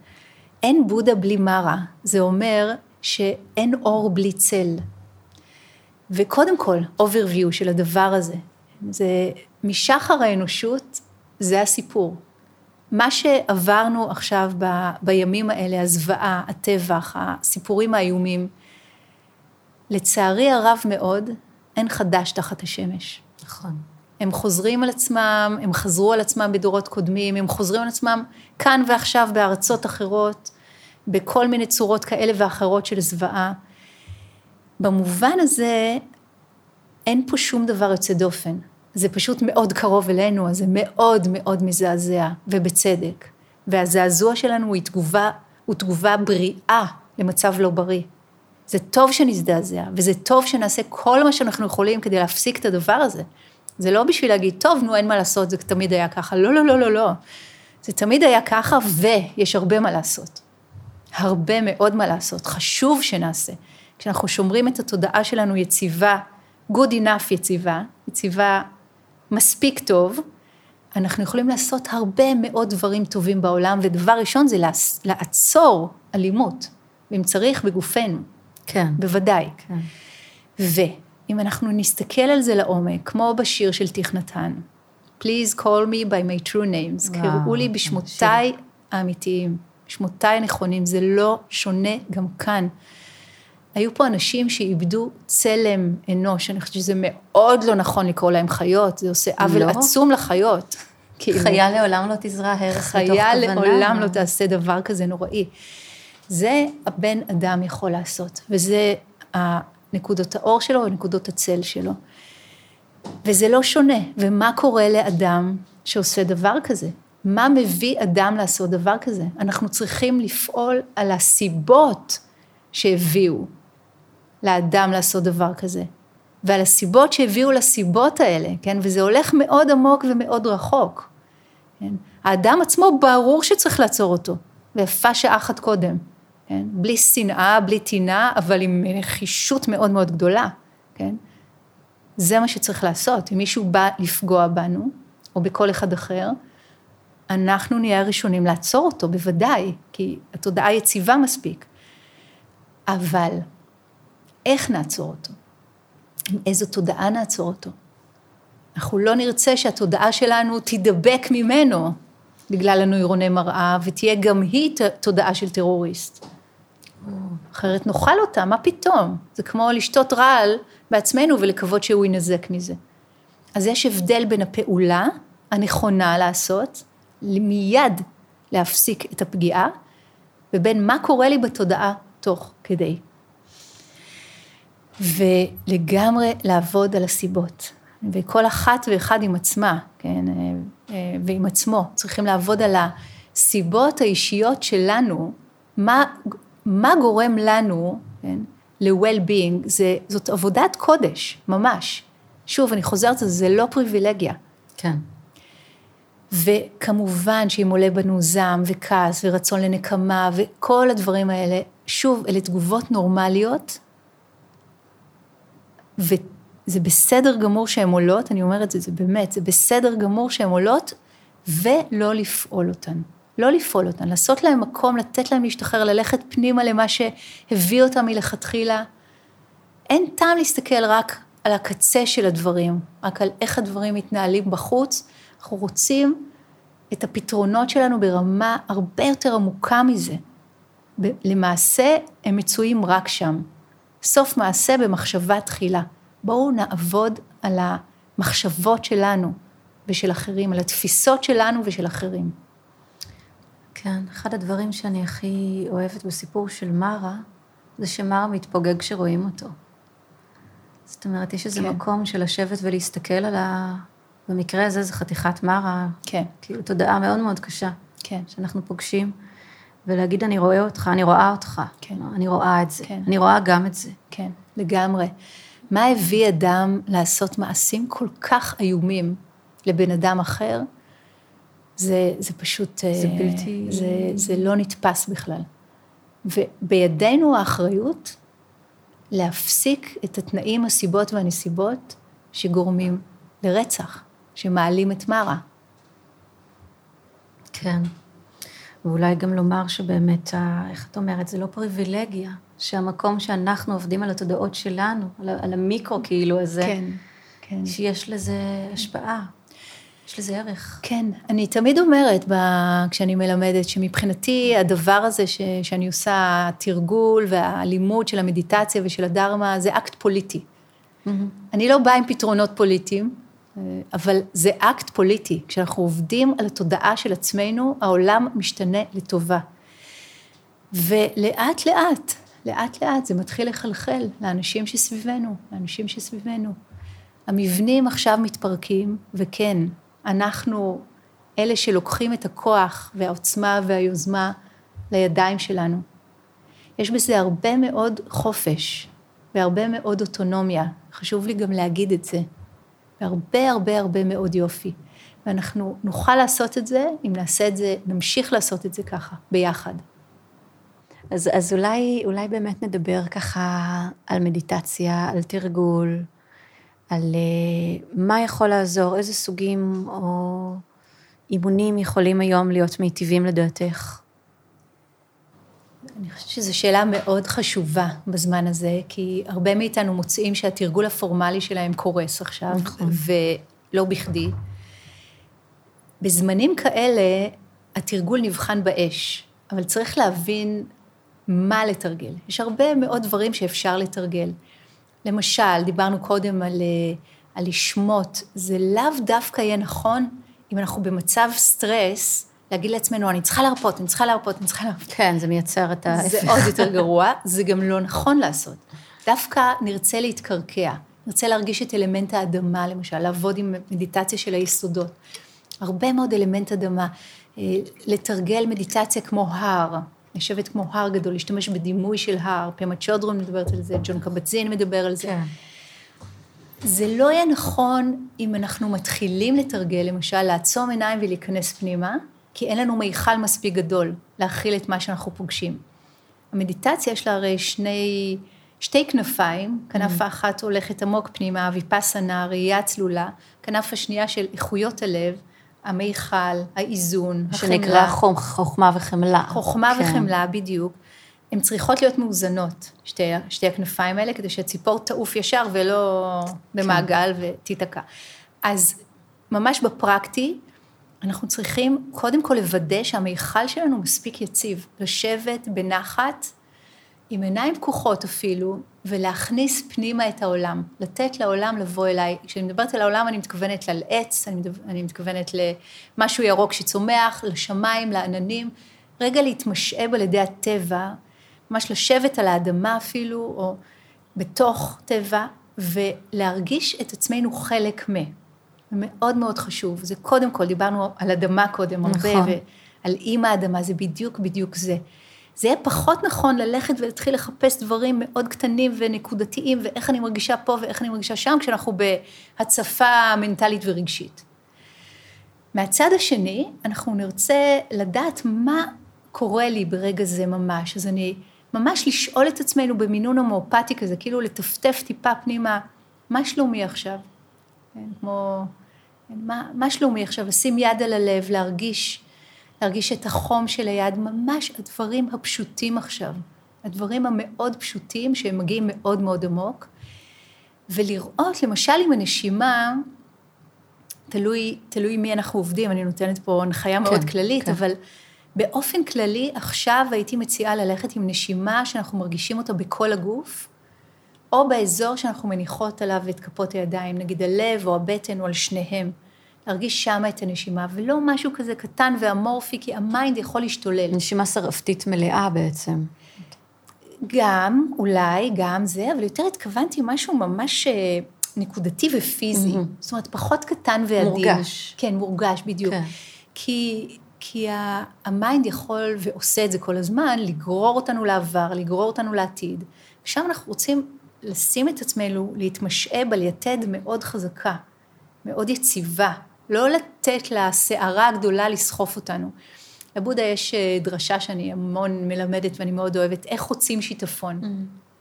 אין בודה בלי מרה, זה אומר שאין אור בלי צל. וקודם כל, overview של הדבר הזה, זה משחר האנושות, זה הסיפור. מה שעברנו עכשיו ב, בימים האלה, הזוועה, הטבח, הסיפורים האיומים, לצערי הרב מאוד, אין חדש תחת השמש. נכון. הם חוזרים על עצמם, הם חזרו על עצמם בדורות קודמים, הם חוזרים על עצמם כאן ועכשיו בארצות אחרות, בכל מיני צורות כאלה ואחרות של זוועה. במובן הזה, אין פה שום דבר יוצא דופן. זה פשוט מאוד קרוב אלינו, אז זה מאוד מאוד מזעזע, ובצדק. והזעזוע שלנו הוא תגובה, הוא תגובה בריאה למצב לא בריא. זה טוב שנזדעזע, וזה טוב שנעשה כל מה שאנחנו יכולים כדי להפסיק את הדבר הזה. זה לא בשביל להגיד, טוב, נו, אין מה לעשות, זה תמיד היה ככה. לא, לא, לא, לא, לא. זה תמיד היה ככה, ויש הרבה מה לעשות. הרבה מאוד מה לעשות. חשוב שנעשה. כשאנחנו שומרים את התודעה שלנו יציבה, good enough יציבה, יציבה מספיק טוב, אנחנו יכולים לעשות הרבה מאוד דברים טובים בעולם, ודבר ראשון זה לעצור אלימות, ואם צריך, בגופנו. כן. בוודאי. כן. ואם אנחנו נסתכל על זה לעומק, כמו בשיר של תיך נתן, Please call me by my true names, קראו לי בשמותיי האמיתיים, בשמותיי הנכונים, זה לא שונה גם כאן. היו פה אנשים שאיבדו צלם אנוש, אני חושבת שזה מאוד לא נכון לקרוא להם חיות, זה עושה עוול לא. עצום לחיות. כאילו. חיה לעולם לא תזרע הרס מתוך כוונה. חיה לעולם לא תעשה דבר כזה נוראי. זה הבן אדם יכול לעשות, וזה נקודות האור שלו ונקודות הצל שלו. וזה לא שונה. ומה קורה לאדם שעושה דבר כזה? מה מביא אדם לעשות דבר כזה? אנחנו צריכים לפעול על הסיבות שהביאו לאדם לעשות דבר כזה. ועל הסיבות שהביאו לסיבות האלה, כן? וזה הולך מאוד עמוק ומאוד רחוק. כן? האדם עצמו ברור שצריך לעצור אותו, ויפה שעה אחת קודם. כן? בלי שנאה, בלי טינה, אבל עם נחישות מאוד מאוד גדולה, כן? זה מה שצריך לעשות. אם מישהו בא לפגוע בנו, או בכל אחד אחר, אנחנו נהיה הראשונים לעצור אותו, בוודאי, כי התודעה יציבה מספיק. אבל איך נעצור אותו? עם איזו תודעה נעצור אותו? אנחנו לא נרצה שהתודעה שלנו תידבק ממנו בגלל הנוירוני מראה, ותהיה גם היא תודעה של טרוריסט. אחרת נאכל אותה, מה פתאום? זה כמו לשתות רעל בעצמנו ולקוות שהוא ינזק מזה. אז יש הבדל בין הפעולה הנכונה לעשות, מיד להפסיק את הפגיעה, ובין מה קורה לי בתודעה תוך כדי. ולגמרי לעבוד על הסיבות. וכל אחת ואחד עם עצמה, כן, ועם עצמו, צריכים לעבוד על הסיבות האישיות שלנו, מה, מה גורם לנו, כן, ל-well-being, זאת עבודת קודש, ממש. שוב, אני חוזרת, זה לא פריבילגיה. כן. וכמובן שאם עולה בנו זעם וכעס ורצון לנקמה וכל הדברים האלה, שוב, אלה תגובות נורמליות, וזה בסדר גמור שהן עולות, אני אומרת את זה, זה באמת, זה בסדר גמור שהן עולות, ולא לפעול אותן. לא לפעול אותן, לעשות להם מקום, לתת להם להשתחרר, ללכת פנימה למה שהביא אותם מלכתחילה. אין טעם להסתכל רק על הקצה של הדברים, רק על איך הדברים מתנהלים בחוץ. אנחנו רוצים את הפתרונות שלנו ברמה הרבה יותר עמוקה מזה. למעשה, הם מצויים רק שם. סוף מעשה במחשבה תחילה. בואו נעבוד על המחשבות שלנו ושל אחרים, על התפיסות שלנו ושל אחרים. כן, אחד הדברים שאני הכי אוהבת בסיפור של מרה, זה שמרה מתפוגג כשרואים אותו. זאת אומרת, יש איזה כן. מקום של לשבת ולהסתכל על ה... במקרה הזה זה חתיכת מרה. כן. כאילו, תודעה מאוד מאוד קשה. כן. שאנחנו פוגשים, ולהגיד, אני רואה אותך, אני רואה אותך. כן. אני רואה את זה. כן. אני רואה גם את זה. כן, לגמרי. מה הביא אדם לעשות מעשים כל כך איומים לבן אדם אחר? זה, זה פשוט... זה אה, בלתי... זה, זה לא נתפס בכלל. ובידינו האחריות להפסיק את התנאים, הסיבות והנסיבות שגורמים לרצח, שמעלים את מרה. כן. ואולי גם לומר שבאמת, איך את אומרת, זה לא פריבילגיה, שהמקום שאנחנו עובדים על התודעות שלנו, על המיקרו כאילו הזה, כן, כן. שיש לזה השפעה. יש לזה ערך. כן, אני תמיד אומרת ב... כשאני מלמדת, שמבחינתי הדבר הזה ש... שאני עושה, התרגול והלימוד של המדיטציה ושל הדהרמה, זה אקט פוליטי. Mm-hmm. אני לא באה עם פתרונות פוליטיים, אבל זה אקט פוליטי. כשאנחנו עובדים על התודעה של עצמנו, העולם משתנה לטובה. ולאט לאט, לאט לאט זה מתחיל לחלחל לאנשים שסביבנו, לאנשים שסביבנו. המבנים עכשיו מתפרקים, וכן, אנחנו אלה שלוקחים את הכוח והעוצמה והיוזמה לידיים שלנו. יש בזה הרבה מאוד חופש והרבה מאוד אוטונומיה, חשוב לי גם להגיד את זה, והרבה הרבה הרבה מאוד יופי. ואנחנו נוכל לעשות את זה, אם נעשה את זה, נמשיך לעשות את זה ככה, ביחד. אז, אז אולי, אולי באמת נדבר ככה על מדיטציה, על תרגול, על uh, מה יכול לעזור, איזה סוגים או אימונים יכולים היום להיות מיטיבים לדעתך? אני חושבת שזו שאלה מאוד חשובה בזמן הזה, כי הרבה מאיתנו מוצאים שהתרגול הפורמלי שלהם קורס עכשיו, נכון. ולא בכדי. בזמנים כאלה התרגול נבחן באש, אבל צריך להבין מה לתרגל. יש הרבה מאוד דברים שאפשר לתרגל. למשל, דיברנו קודם על, על לשמוט, זה לאו דווקא יהיה נכון אם אנחנו במצב סטרס, להגיד לעצמנו, אני צריכה להרפות, אני צריכה להרפות, אני צריכה להרפות. כן, זה מייצר את ה... זה עוד יותר גרוע, זה גם לא נכון לעשות. דווקא נרצה להתקרקע, נרצה להרגיש את אלמנט האדמה, למשל, לעבוד עם מדיטציה של היסודות. הרבה מאוד אלמנט אדמה. אה, לתרגל מדיטציה כמו הר, לשבת כמו הר גדול, להשתמש בדימוי של הר, פמה צ'ודרון מדברת על זה, ג'ון קבצין מדבר על זה. כן. זה לא יהיה נכון אם אנחנו מתחילים לתרגל, למשל, לעצום עיניים ולהיכנס פנימה, כי אין לנו מיכל מספיק גדול להכיל את מה שאנחנו פוגשים. המדיטציה יש לה הרי שני, שתי כנפיים, כנף mm. אחת הולכת עמוק פנימה, ויפסנה, ראייה צלולה, כנף השנייה של איכויות הלב, המיכל, האיזון, החמלה. שנקרא חוכמה וחמלה. חוכמה כן. וחמלה, בדיוק. הן צריכות להיות מאוזנות, שתי, שתי הכנפיים האלה, כדי שהציפור תעוף ישר ולא כן. במעגל ותיתקע. אז ממש בפרקטי, אנחנו צריכים קודם כל לוודא שהמיכל שלנו מספיק יציב, לשבת בנחת, עם עיניים פקוחות אפילו, ולהכניס פנימה את העולם, לתת לעולם לבוא אליי. כשאני מדברת על העולם, אני מתכוונת על עץ, אני, מדבר, אני מתכוונת למשהו ירוק שצומח, לשמיים, לעננים. רגע להתמשאב על ידי הטבע, ממש לשבת על האדמה אפילו, או בתוך טבע, ולהרגיש את עצמנו חלק מ. זה מאוד מאוד חשוב. זה קודם כל, דיברנו על אדמה קודם נכון. הרבה, ועל אימא האדמה, זה בדיוק בדיוק זה. זה יהיה פחות נכון ללכת ולהתחיל לחפש דברים מאוד קטנים ונקודתיים, ואיך אני מרגישה פה ואיך אני מרגישה שם, כשאנחנו בהצפה מנטלית ורגשית. מהצד השני, אנחנו נרצה לדעת מה קורה לי ברגע זה ממש. אז אני ממש לשאול את עצמנו במינון הומואפטי כזה, כאילו לטפטף טיפה פנימה, מה שלומי עכשיו? כן, כמו, מה, מה שלומי עכשיו? לשים יד על הלב, להרגיש להרגיש את החום של היד, ממש הדברים הפשוטים עכשיו, הדברים המאוד פשוטים שהם מגיעים מאוד מאוד עמוק, ולראות למשל עם הנשימה, תלוי, תלוי מי אנחנו עובדים, אני נותנת פה הנחיה מאוד כן, כללית, כן. אבל באופן כללי עכשיו הייתי מציעה ללכת עם נשימה שאנחנו מרגישים אותה בכל הגוף, או באזור שאנחנו מניחות עליו את כפות הידיים, נגיד הלב או הבטן או על שניהם. להרגיש שמה את הנשימה, ולא משהו כזה קטן ואמורפי, כי המיינד יכול להשתולל. נשימה סרעפתית מלאה בעצם. גם, אולי, גם זה, אבל יותר התכוונתי משהו ממש אה, נקודתי ופיזי. Mm-hmm. זאת אומרת, פחות קטן ועדין. מורגש. כן, מורגש, בדיוק. כן. כי, כי המיינד יכול, ועושה את זה כל הזמן, לגרור אותנו לעבר, לגרור אותנו לעתיד. ושם אנחנו רוצים לשים את עצמנו, להתמשאב על יתד מאוד חזקה, מאוד יציבה, לא לתת לסערה הגדולה לסחוף אותנו. לבודה יש אה, דרשה שאני המון מלמדת ואני מאוד אוהבת, איך חוצים שיטפון. Mm.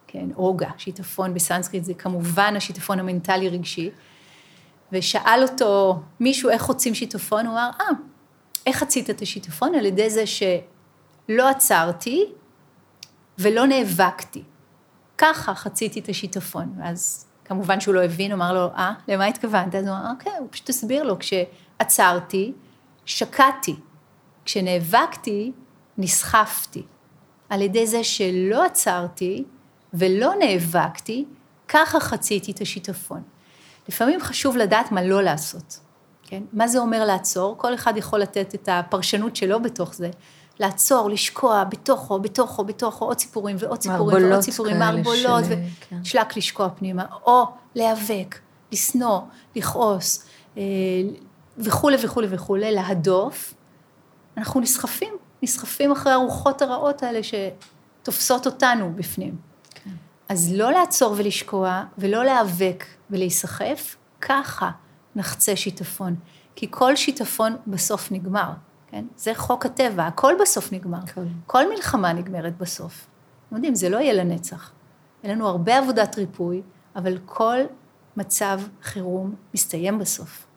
כן, אוגה, שיטפון בסנסקריט זה כמובן השיטפון המנטלי-רגשי. ושאל אותו מישהו איך חוצים שיטפון, הוא אמר, אה, איך חצית את השיטפון? על ידי זה שלא עצרתי ולא נאבקתי. ככה חציתי את השיטפון. ואז כמובן שהוא לא הבין, אמר לו, אה, למה התכוונת? אז הוא אמר, אוקיי, הוא פשוט הסביר לו, כשעצרתי, שקעתי. כשנאבקתי, נסחפתי. על ידי זה שלא עצרתי ולא נאבקתי, ככה חציתי את השיטפון. לפעמים חשוב לדעת מה לא לעשות, כן? מה זה אומר לעצור? כל אחד יכול לתת את הפרשנות שלו בתוך זה. לעצור, לשקוע בתוכו, בתוכו, בתוכו, עוד סיפורים ועוד סיפורים ועוד סיפורים, מערבולות, ושלק כן. לשקוע פנימה, או להיאבק, לשנוא, לכעוס, אה, וכולי וכולי וכולי, להדוף, אנחנו נסחפים, נסחפים אחרי הרוחות הרעות האלה שתופסות אותנו בפנים. כן. אז לא לעצור ולשקוע, ולא להיאבק ולהיסחף, ככה נחצה שיטפון. כי כל שיטפון בסוף נגמר. כן? זה חוק הטבע, הכל בסוף נגמר. כן. כל מלחמה נגמרת בסוף. אתם יודעים, זה לא יהיה לנצח. אין לנו הרבה עבודת ריפוי, אבל כל מצב חירום מסתיים בסוף.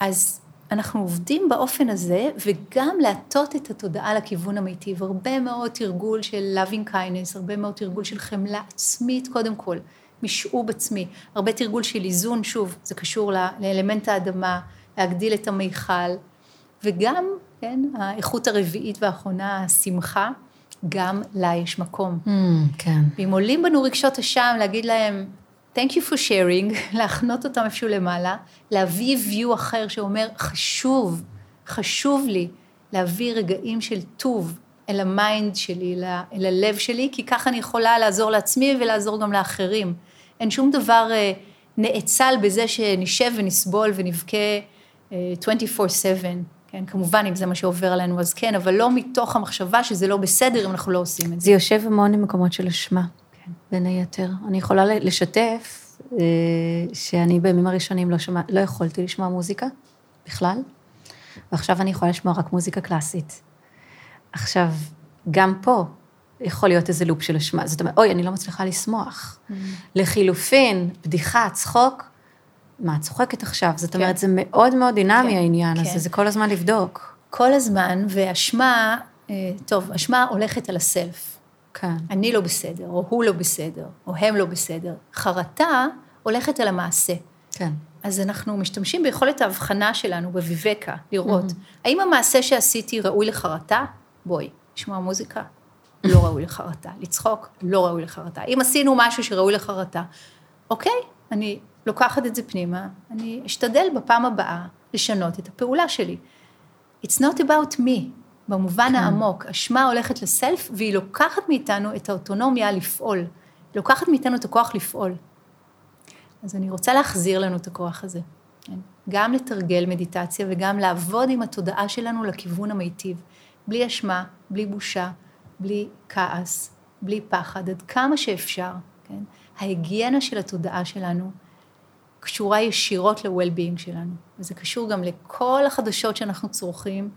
אז אנחנו עובדים באופן הזה, וגם להטות את התודעה לכיוון המיטיב. הרבה מאוד תרגול של loving kindness, הרבה מאוד תרגול של חמלה עצמית קודם כל, משעוב עצמי. הרבה תרגול של איזון, שוב, זה קשור לאלמנט האדמה, להגדיל את המיכל, וגם, כן, האיכות הרביעית והאחרונה, השמחה, גם לה יש מקום. Mm, כן. ואם עולים בנו רגשות אשם, להגיד להם, Thank you for sharing, להחנות אותם איפשהו למעלה, להביא view אחר שאומר, חשוב, חשוב לי להביא רגעים של טוב אל המיינד שלי, אל הלב שלי, כי ככה אני יכולה לעזור לעצמי ולעזור גם לאחרים. אין שום דבר אה, נאצל בזה שנשב ונסבול ונבכה 24/7, אה, כן, כמובן אם זה מה שעובר עלינו אז כן, אבל לא מתוך המחשבה שזה לא בסדר אם אנחנו לא עושים את זה. זה יושב המון במקומות של אשמה, כן. בין היתר. אני יכולה לשתף אה, שאני בימים הראשונים לא, שומע, לא יכולתי לשמוע מוזיקה בכלל, ועכשיו אני יכולה לשמוע רק מוזיקה קלאסית. עכשיו, גם פה יכול להיות איזה לופ של אשמה. זאת אומרת, אוי, אני לא מצליחה לשמוח. Mm. לחילופין, בדיחה, צחוק, מה, את צוחקת עכשיו? זאת אומרת, כן. זה מאוד מאוד דינמי כן, העניין כן. הזה, זה כל הזמן לבדוק. כל הזמן, ואשמה, אה, טוב, אשמה הולכת על הסלף. כן. אני לא בסדר, או הוא לא בסדר, או הם לא בסדר. חרטה הולכת על המעשה. כן. אז אנחנו משתמשים ביכולת ההבחנה שלנו, בוויבקה, לראות, mm-hmm. האם המעשה שעשיתי ראוי לחרטה? בואי, לשמוע מוזיקה, לא ראוי לחרטה. לצחוק, לא ראוי לחרטה. אם עשינו משהו שראוי לחרטה, אוקיי, אני לוקחת את זה פנימה, אני אשתדל בפעם הבאה לשנות את הפעולה שלי. It's not about me, במובן כן. העמוק. אשמה הולכת לסלף, והיא לוקחת מאיתנו את האוטונומיה לפעול. היא לוקחת מאיתנו את הכוח לפעול. אז אני רוצה להחזיר לנו את הכוח הזה. כן? גם לתרגל מדיטציה וגם לעבוד עם התודעה שלנו לכיוון המיטיב. בלי אשמה, בלי בושה, בלי כעס, בלי פחד, עד כמה שאפשר, כן? ההיגיינה של התודעה שלנו קשורה ישירות ל-well-being שלנו, וזה קשור גם לכל החדשות שאנחנו צורכים,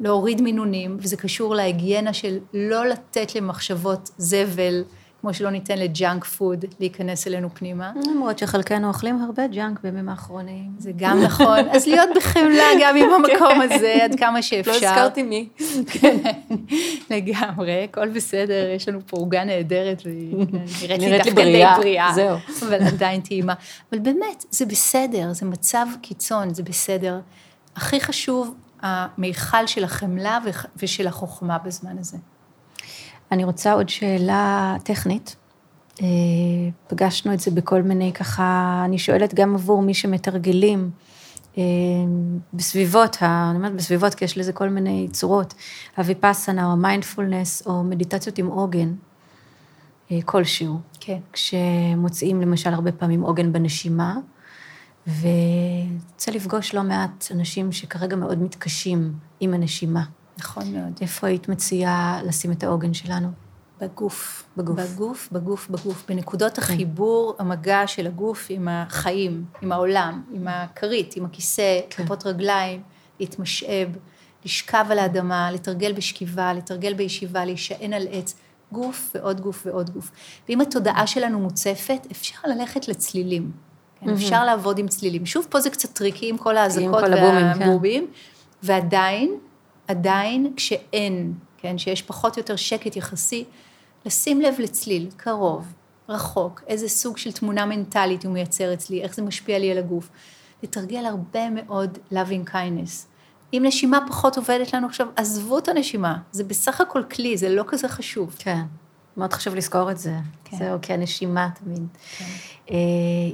להוריד מינונים, וזה קשור להיגיינה של לא לתת למחשבות זבל, כמו שלא ניתן לג'אנק פוד להיכנס אלינו פנימה. למרות שחלקנו אוכלים הרבה ג'אנק בימים האחרונים. זה גם נכון. אז להיות בחמלה גם עם המקום הזה, עד כמה שאפשר. לא הזכרתי מי. כן, לגמרי, הכל בסדר, יש לנו פה עוגה נהדרת, והיא נראית לי דווקא בריאה. זהו. אבל עדיין טעימה. אבל באמת, זה בסדר, זה מצב קיצון, זה בסדר. הכי חשוב, המיכל של החמלה ושל החוכמה בזמן הזה. אני רוצה עוד שאלה טכנית. אה, פגשנו את זה בכל מיני ככה, אני שואלת גם עבור מי שמתרגלים אה, בסביבות, אני אומרת בסביבות כי יש לזה כל מיני צורות, הוויפאסנה או המיינדפולנס או מדיטציות עם עוגן אה, כלשהו. כן. כשמוצאים למשל הרבה פעמים עוגן בנשימה, ורוצה לפגוש לא מעט אנשים שכרגע מאוד מתקשים עם הנשימה. נכון מאוד. איפה היית מציעה לשים את העוגן שלנו? בגוף. בגוף. בגוף, בגוף, בגוף. בנקודות כן. החיבור, המגע של הגוף עם החיים, עם העולם, עם הכרית, עם הכיסא, כן. כפות רגליים, להתמשאב, לשכב על האדמה, לתרגל בשכיבה, לתרגל בישיבה, להישען על עץ. גוף ועוד גוף ועוד גוף. ואם התודעה שלנו מוצפת, אפשר ללכת לצלילים. כן, אפשר לעבוד עם צלילים. שוב, פה זה קצת טריקי עם כל האזעקות והבומים, כן. ועדיין עדיין כשאין, כן, שיש פחות או יותר שקט יחסי, לשים לב לצליל, קרוב, רחוק, איזה סוג של תמונה מנטלית הוא מייצר אצלי, איך זה משפיע לי על הגוף. לתרגל הרבה מאוד loving kindness. אם נשימה פחות עובדת לנו עכשיו, עזבו את הנשימה, זה בסך הכל כלי, זה לא כזה חשוב. כן, מאוד חשוב לזכור את זה. כן. זהו, כי הנשימה תמיד. כן. אה,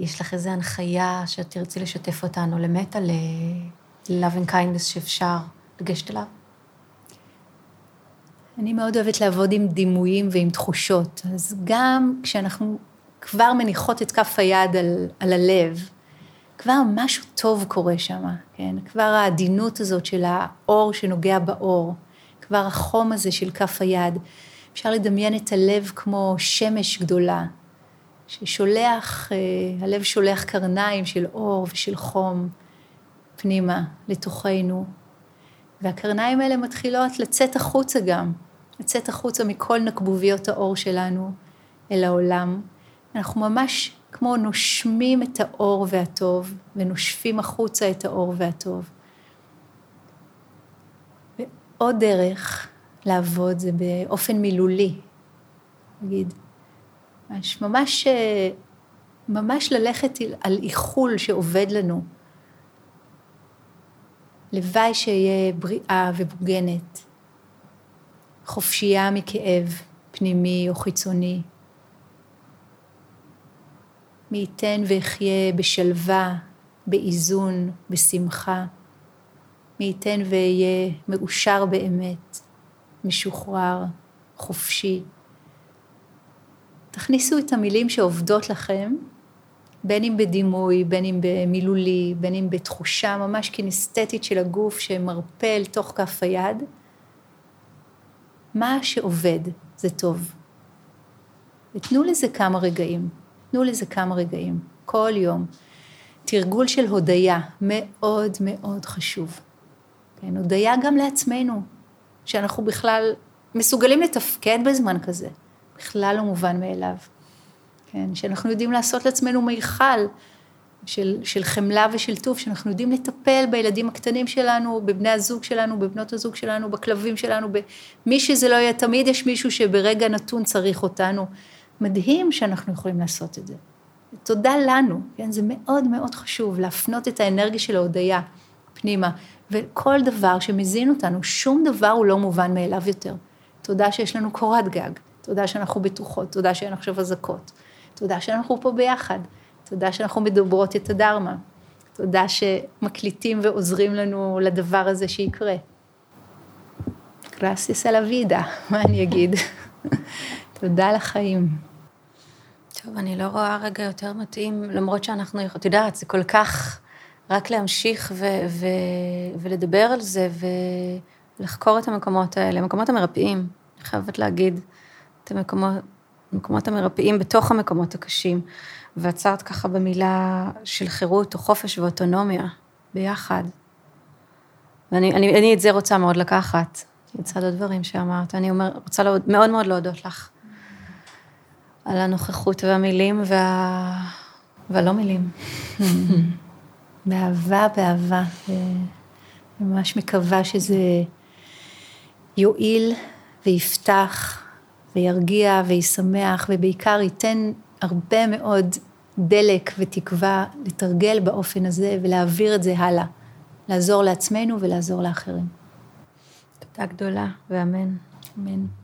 יש לך איזו הנחיה שאת תרצי לשתף אותנו למטה ל-loving kindness שאפשר לגשת אליו? אני מאוד אוהבת לעבוד עם דימויים ועם תחושות, אז גם כשאנחנו כבר מניחות את כף היד על, על הלב, כבר משהו טוב קורה שם, כן? כבר העדינות הזאת של האור שנוגע באור, כבר החום הזה של כף היד. אפשר לדמיין את הלב כמו שמש גדולה, ששולח, אה, הלב שולח קרניים של אור ושל חום פנימה, לתוכנו. והקרניים האלה מתחילות לצאת החוצה גם, לצאת החוצה מכל נקבוביות האור שלנו אל העולם. אנחנו ממש כמו נושמים את האור והטוב, ונושפים החוצה את האור והטוב. ועוד דרך לעבוד זה באופן מילולי, נגיד, ממש, ממש, ללכת על איחול שעובד לנו. לוואי שאהיה בריאה ובוגנת, חופשייה מכאב פנימי או חיצוני. מי ייתן ואחיה בשלווה, באיזון, בשמחה. מי ייתן ואהיה מאושר באמת, משוחרר, חופשי. תכניסו את המילים שעובדות לכם, בין אם בדימוי, בין אם במילולי, בין אם בתחושה ממש kinesתטית של הגוף שמרפה אל תוך כף היד. מה שעובד זה טוב. ותנו לזה כמה רגעים, תנו לזה כמה רגעים, כל יום. תרגול של הודיה, מאוד מאוד חשוב. כן, הודיה גם לעצמנו, שאנחנו בכלל מסוגלים לתפקד בזמן כזה, בכלל לא מובן מאליו. כן, שאנחנו יודעים לעשות לעצמנו מיכל של, של חמלה ושל טוב, שאנחנו יודעים לטפל בילדים הקטנים שלנו, בבני הזוג שלנו, בבנות הזוג שלנו, בכלבים שלנו, במי שזה לא יהיה, תמיד יש מישהו שברגע נתון צריך אותנו. מדהים שאנחנו יכולים לעשות את זה. תודה לנו, כן? זה מאוד מאוד חשוב להפנות את האנרגיה של ההודיה פנימה, וכל דבר שמזין אותנו, שום דבר הוא לא מובן מאליו יותר. תודה שיש לנו קורת גג, תודה שאנחנו בטוחות, תודה שאין עכשיו אזעקות, תודה שאנחנו פה ביחד, תודה שאנחנו מדברות את הדרמה, תודה שמקליטים ועוזרים לנו לדבר הזה שיקרה. גרסיס על הוידה, מה אני אגיד? תודה לחיים. טוב, אני לא רואה רגע יותר מתאים, למרות שאנחנו, את יודעת, זה כל כך רק להמשיך ו- ו- ולדבר על זה ולחקור את המקומות האלה, המקומות המרפאים, אני חייבת להגיד, את המקומות, המקומות המרפאים בתוך המקומות הקשים. ועצרת ככה במילה של חירות או חופש ואוטונומיה, ביחד. ואני אני, אני את זה רוצה מאוד לקחת, לצד הדברים שאמרת. אני אומר, רוצה להוד, מאוד מאוד להודות לך על הנוכחות והמילים וה... והלא מילים. באהבה, באהבה. ממש מקווה שזה יועיל ויפתח וירגיע וישמח ובעיקר ייתן הרבה מאוד דלק ותקווה לתרגל באופן הזה ולהעביר את זה הלאה. לעזור לעצמנו ולעזור לאחרים. תודה גדולה ואמן. אמן.